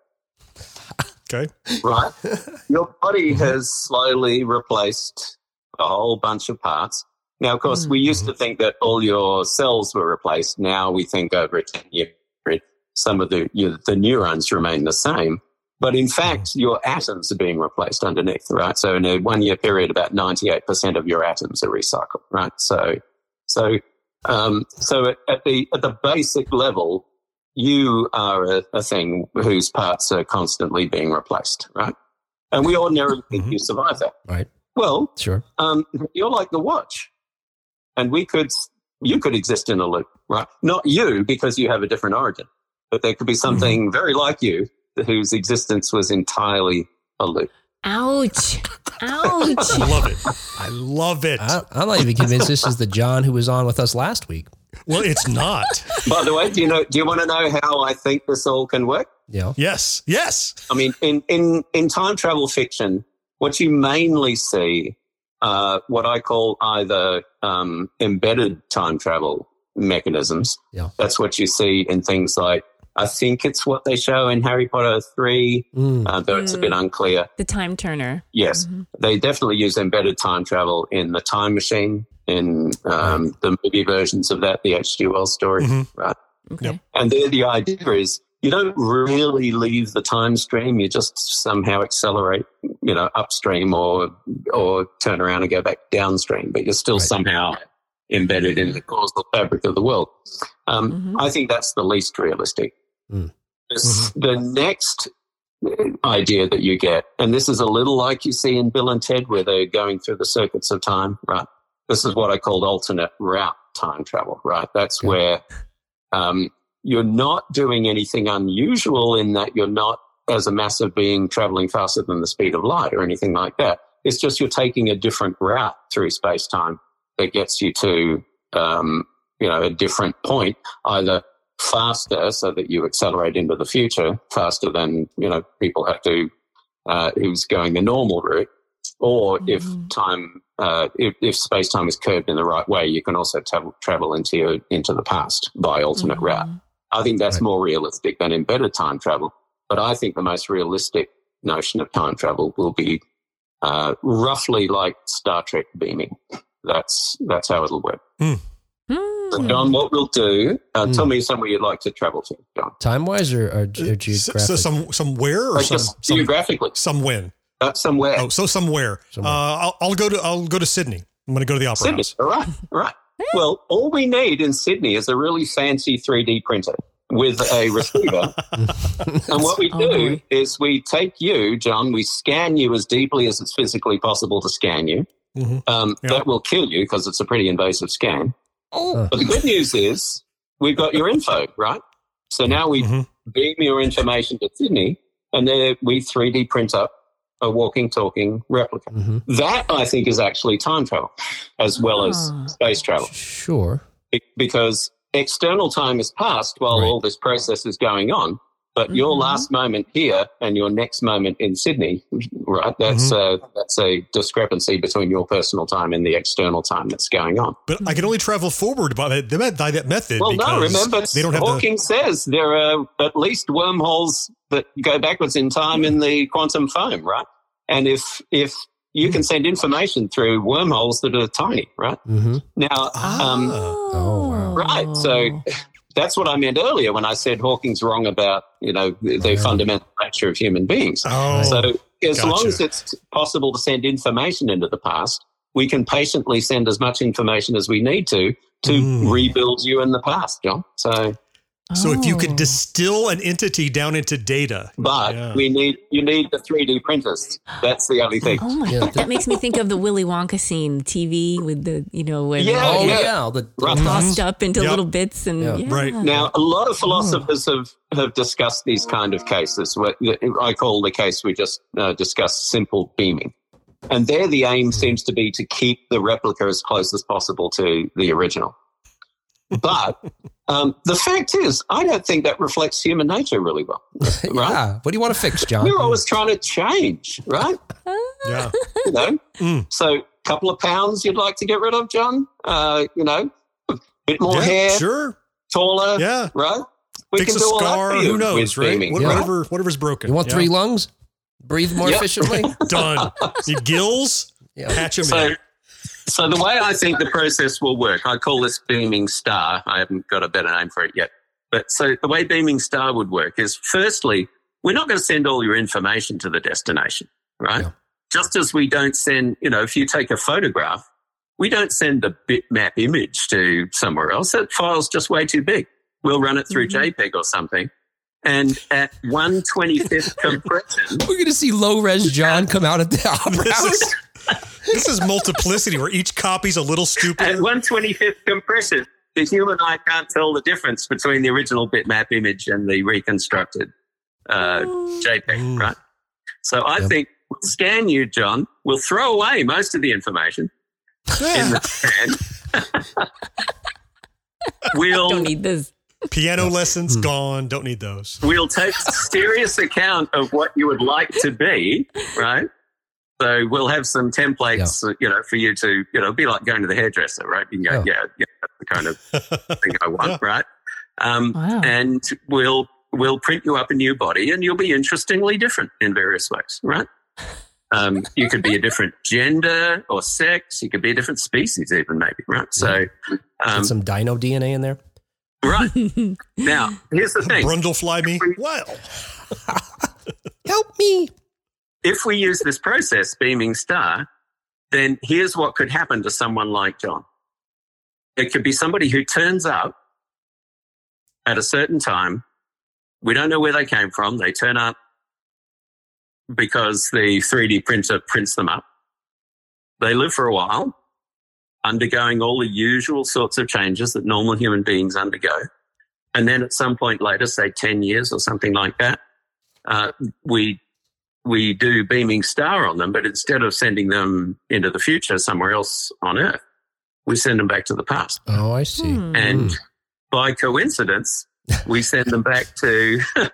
Okay. right? Your body has slowly replaced a whole bunch of parts. Now, of course, we used to think that all your cells were replaced. Now we think over a 10 year period, some of the, you, the neurons remain the same. But in fact, your atoms are being replaced underneath, right? So in a one year period, about 98% of your atoms are recycled, right? So, so, um, so at, at the, at the basic level, you are a, a thing whose parts are constantly being replaced, right? And we ordinarily think Mhm. you survive that. Right. Well, Sure. um, you're like the watch, and we could, you could exist in a loop, right? Not you because you have a different origin, but there could be mm-hmm. something very like you whose existence was entirely a loop. Ouch. Ouch. I love it. I love it. I, I'm not even convinced this is the John who was on with us last week. Well, it's not. By the way, do you know? Do you want to know how I think this all can work? Yeah. Yes. Yes. I mean, in in in time travel fiction, what you mainly see, uh, what I call either um, embedded time travel mechanisms. Yeah. That's what you see in things like. I think it's what they show in Harry Potter three, Mm. uh, though it's a bit unclear. The time turner. Yes, Mhm. they definitely use embedded time travel in the Time Machine, in um, the movie versions of that, the H.G. Wells story, Mhm. right? Okay. Yep. And there, the idea is you don't really leave the time stream. You just somehow accelerate, you know, upstream or or turn around and go back downstream, but you're still Right. somehow embedded in the causal fabric of the world. Um, Mhm. I think that's the least realistic. Mm. This- The next idea that you get, and this is a little like you see in Bill and Ted, where they're going through the circuits of time, right? This is what I called alternate route time travel, right? That's Yeah. where um, you're not doing anything unusual in that you're not, as a massive being, traveling faster than the speed of light or anything like that. It's just you're taking a different route through space time that gets you to, um, you know, a different point, either faster so that you accelerate into the future faster than, you know, people have to, uh, who's going the normal route. Or if Mhm. time, uh, if, if space time is curved in the right way, you can also travel, travel into your, into the past by alternate Mhm. route. I think that's Right. more realistic than embedded time travel. But I think the most realistic notion of time travel will be uh, roughly like Star Trek beaming. That's that's how it'll work. So, Hmm. John, what we'll do? Uh, Hmm. Tell me somewhere you'd like to travel to, John. Time wise or, or, ge- or So, so some somewhere or Or some some geographically, some when? uh, somewhere. Oh, so somewhere. Somewhere. Uh, I'll, I'll go to I'll go to Sydney. I'm going to go to the Opera Sydney. House. All right, all right. Well, all we need in Sydney is a really fancy 3D printer with a receiver. and what we do boy. is we take you, John, we scan you as deeply as it's physically possible to scan you. Mhm. Um, Yeah. That will kill you because it's a pretty invasive scan. Oh. But the good news is we've got your info, right? So now we Mhm. beam your information to Sydney and then we 3D print up a walking, talking replica. Mhm. That I think is actually time travel as well as Ah. space travel Sure. Be- because external time has passed while Right. all this process is going on. But your Mhm. last moment here and your next moment in Sydney, right? That's Mm-hmm. uh, that's a discrepancy between your personal time and the external time that's going on. But I can only travel forward by that, by that method. Well, no, because remember, they don't have the. Hawking says there are at least wormholes that go backwards in time in the quantum foam, right? And if if you can send information through wormholes that are tiny, right? hmm Now, um, Oh, wow. right. So that's what I meant earlier when I said Hawking's wrong about you know the, the Yeah. fundamental nature of human beings. Oh, So as long as it's possible to send information into the past, we can patiently send as much information as we need to to Mm. rebuild you in the past, John. So, so if you could Oh. distill an entity down into data, but Yeah. we need you need the 3D printers. That's the only thing. Oh my Yeah, god, that makes me think of the Willy Wonka scene, TV with the you know where Yeah, Oh, they're yeah. yeah. The, Right. tossed up into Yep. little bits and Yeah. yeah. Right. Now, a lot of philosophers have, have discussed these kind of cases. What I call the case we just uh, discussed simple beaming. And there, the aim seems to be to keep the replica as close as possible to the original. But um, the fact is, I don't think that reflects human nature really well. Right? yeah. What do you want to fix, John? We're always trying to change, right? yeah, You know, Mm. so a couple of pounds you'd like to get rid of, John. Uh, you know, a bit more yeah, hair, sure. taller. Yeah. Right? We Fix can a do all that scar. for you Who knows, with right? beaming, What- right? Whatever, whatever's broken. You want Yeah. three lungs? Breathe more efficiently? Done. Need gills? Yeah. Patch them So, in. So the way I think the process will work, I call this beaming star. I haven't got a better name for it yet. But so the way beaming star would work is firstly, we're not going to send all your information to the destination, right? Yeah. Just as we don't send, you know, if you take a photograph, we don't send the bitmap image to somewhere else. That file's just way too big. We'll run it through mm-hmm. JPEG or something. And at 125th compression, We're going to see low res John come out at the opera house. Is, this is multiplicity where each copy's a little stupid. At 125th compression, the human eye can't tell the difference between the original bitmap image and the reconstructed uh, JPEG, Mm. right? So I Yep. think we'll scan you, John. We'll throw away most of the information in the scan. we'll Don't need this. Piano lessons Hmm. gone. Don't need those. we'll take serious account of what you would like to be, right? So we'll have some templates, uh, you know, for you to, you know, be like going to the hairdresser, right? You can go, Yeah. yeah, yeah, that's the kind of thing I want, Yeah. right? Um, Wow. and we'll we'll print you up a new body, and you'll be interestingly different in various ways, right? Um, you could be a different gender or sex. You could be a different species, even maybe, right? So, um, some dino DNA in there. right now, here's the thing: Brundlefly me. Well, Help me. If we use this process, beaming star, then here's what could happen to someone like John. It could be somebody who turns up at a certain time. We don't know where they came from. They turn up because the 3D printer prints them up. They live for a while, undergoing all the usual sorts of changes that normal human beings undergo. And then at some point later, say 10 years or something like that, uh, we we do beaming star on them, but instead of sending them into the future somewhere else on Earth, we send them back to the past. Oh, I see. Hmm. And by coincidence, we send them back to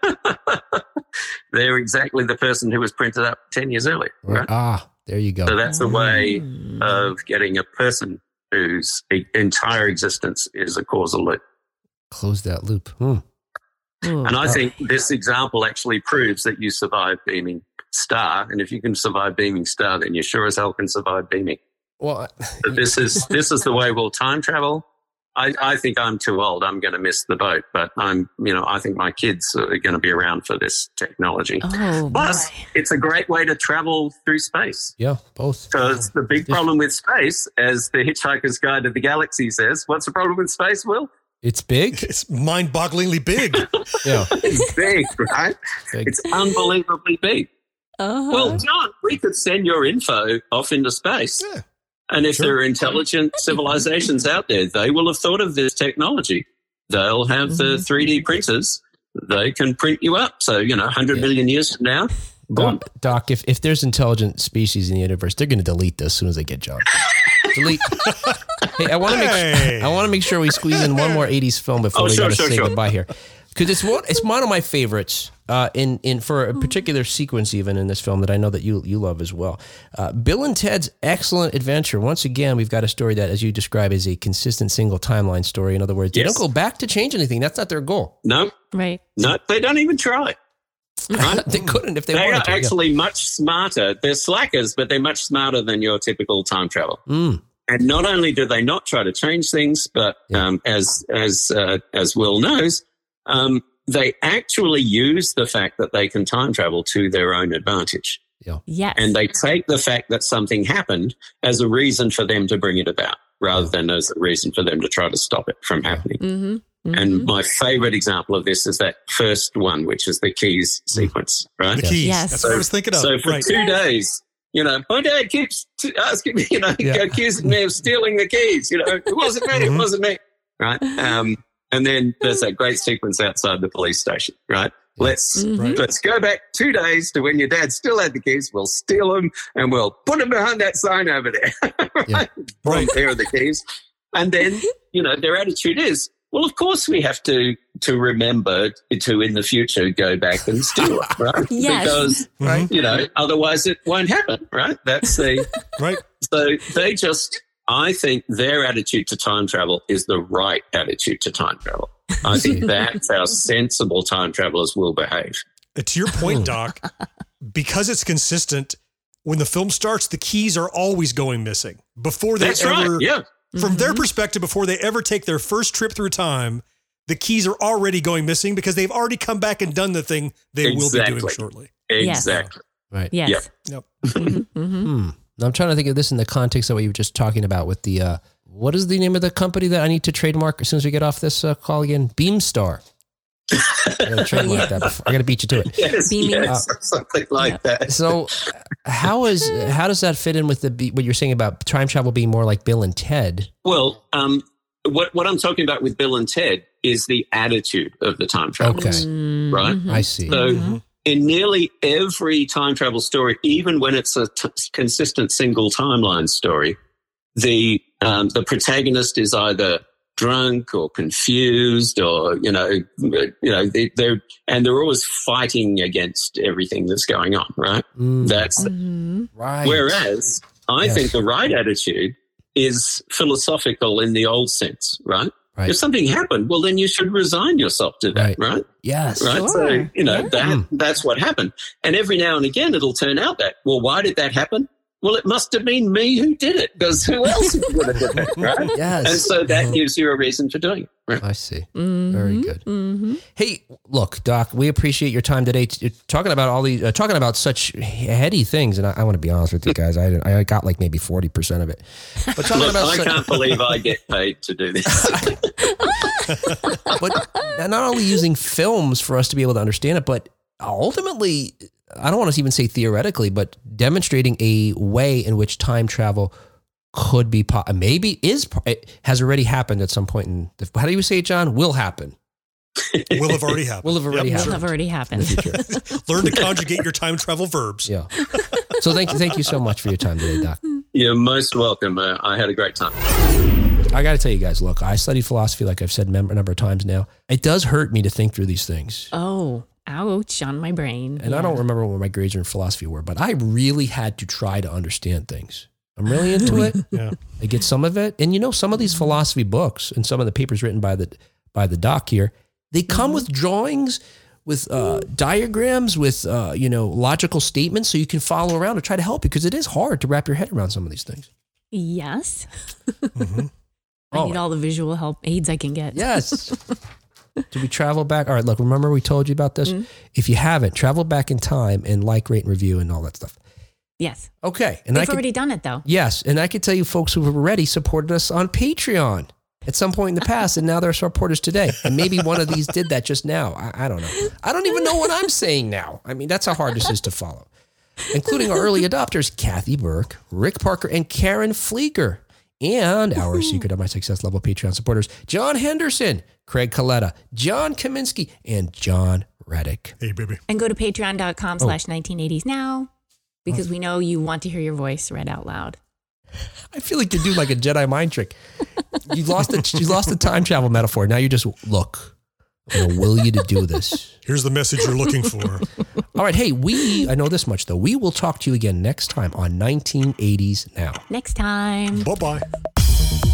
they're exactly the person who was printed up 10 years earlier. Right? Ah, there you go. So that's a way Hmm. of getting a person whose e- entire existence is a causal loop. Close that loop. Hmm. Ooh. And I think this example actually proves that you survive beaming star. And if you can survive beaming star, then you sure as hell can survive beaming. Well, But this is this is the way we'll time travel. I, I think I'm too old. I'm going to miss the boat, but I'm, you know, I think my kids are going to be around for this technology. Oh, Plus, boy. it's a great way to travel through space. yeah, both. Because the big problem with space, as the Hitchhiker's Guide to the Galaxy says, what's the problem with space, Will? It's big. it's mind bogglingly big. Yeah. It's big, right? Big. It's unbelievably big. Uh-huh. Well, John, we could send your info off into space. Yeah. And if Sure. there are intelligent civilizations out there, they will have thought of this technology. They'll have the 3D printers. They can print you up. So, you know, 100 Yeah. million years from now, boom. Doc, Doc, if, if there's intelligent species in the universe, they're going to delete this as soon as they get John. delete. hey, I want to make Hey. I want to make sure we squeeze in one more '80s film before Oh, we sure, got to sure, say sure. goodbye here, because it's one it's one of my favorites. Uh, in in for a particular sequence, even in this film that I know that you you love as well. Uh, Bill and Ted's Excellent Adventure. Once again, we've got a story that, as you describe, is a consistent single timeline story. In other words, they don't go back to change anything. That's not their goal. No, right. no, they don't even try. Right? they couldn't if they, They wanted are to. yeah. actually much smarter. They're slackers, but they're much smarter than your typical time travel. Mm, And not only do they not try to change things, but Yeah. um, as as uh, as Will knows, um, they actually use the fact that they can time travel to their own advantage, Yeah. Yes. and they take the fact that something happened as a reason for them to bring it about, rather than as a reason for them to try to stop it from happening. mm-hmm. And my favorite example of this is that first one, which is the keys sequence, right? The keys. Yes. That's what I was thinking of. So for right. two days, you know, my dad keeps asking me, you know, Yeah. accusing me of stealing the keys. You know, it wasn't me, it Mhm. wasn't me, right? Um, and then there's that great sequence outside the police station, right? Let's. Right. let's go back two days to when your dad still had the keys. We'll steal them and we'll put them behind that sign over there. right? Right. There are the keys. And then, you know, their attitude is, well, of course we have to to remember to in the future go back and steal it, right? Yes. Because Mhm. you know, otherwise it won't happen, right? That's the Right. so they just I think their attitude to time travel is the right attitude to time travel. I think that's how sensible time travelers will behave. Uh, To your Hmm. point, Doc, because it's consistent, when the film starts, the keys are always going missing before they That's ever. right. Yeah. From their Mhm. perspective, before they ever take their first trip through time, the keys are already going missing because they've already come back and done the thing they will be doing Exactly. shortly. Yes. Exactly. Right. Yes. Yep. Yep. Mhm, mhm. Now, I'm trying to think of this in the context of what you were just talking about with the, uh, what is the name of the company that I need to trademark as soon as we get off this uh, call again? Beamstar. I gotta trademark that before. I gotta beat you to it. Yes, Beaming yes, something like that. So, how is how does that fit in with the what you're saying about time travel being more like Bill and Ted? Well, um, what what I'm talking about with Bill and Ted is the attitude of the time travelers, Mm, right? mhm. I see. So, Mhm. In nearly every time travel story, even when it's a t- consistent single timeline story, the um, the protagonist is either drunk or confused, or you know, you know, they, they're and they're always fighting against everything that's going on, right? Mm, That's Mhm. right. Whereas I Yes. think the right attitude is philosophical in the old sense, right? Right. If something happened, well, then you should resign yourself to that, Right. right? yes. Right. So, you know, Yeah. that Mm. that's what happened. And every now and again, it'll turn out that, well, why did that happen? Well, it must have been me who did it because who else would have done it, right? Yes. And so that Mhm. gives you a reason for doing it. Right? I see. Mhm. Very good. Mhm. Hey, look, Doc, we appreciate your time today. t- talking about all these, uh, talking about such heady things, and I, I want to be honest with you guys. I I got like maybe forty percent of it, but talking Look, about I such, can't believe I get paid to do this. but not only using films for us to be able to understand it, but ultimately, I don't want to even say theoretically, but demonstrating a way in which time travel could be po- maybe is it has already happened at some point in the, how do you say it, John? Will happen. Will have already happened. Will have already Yep, happened. Will have already happened. Learn to conjugate your time travel verbs. Yeah. So thank you, thank you so much for your time today, Doc. You're most welcome. Uh, I had a great time. I got to tell you guys, look, I studied philosophy, like I've said a number of times now. It does hurt me to think through these things. Oh, ouch on my brain. And I don't remember what my grades in philosophy were, but I really had to try to understand things. I'm really into it. Yeah. I get some of it. And you know, some of these philosophy books and some of the papers written by the by the doc here, they come with drawings, with uh, diagrams, with uh, you know, logical statements so you can follow around and try to help you because it is hard to wrap your head around some of these things. Yes. Mhm. I Oh. need all the visual help aids I can get. Yes. Do we travel back? All right, look, remember we told you about this? Mhm. If you haven't, travel back in time and like, rate, and review and all that stuff. Yes. Okay. And I They've could, already done it though. yes, and I could tell you folks who have already supported us on Patreon at some point in the past, and now they're supporters today. And maybe one of these did that just now. I, I don't know. I don't even know what I'm saying now. I mean, that's how hard this is to follow. Including our early adopters, Kathy Burke, Rick Parker, and Karen Fleeger. And our Secret of My Success level Patreon supporters, John Henderson, Craig Coletta, John Kaminsky, and John Reddick. Hey, baby. And go to patreon.com Oh. slash 1980s now because we know you want to hear your voice read out loud. I feel like you do like a Jedi mind trick. You lost the you lost the time travel metaphor. Now you just look. I'm gonna will you to do this. Here's the message you're looking for. All right. Hey, we I know this much though. We will talk to you again next time on 1980s now. Next time. bye bye.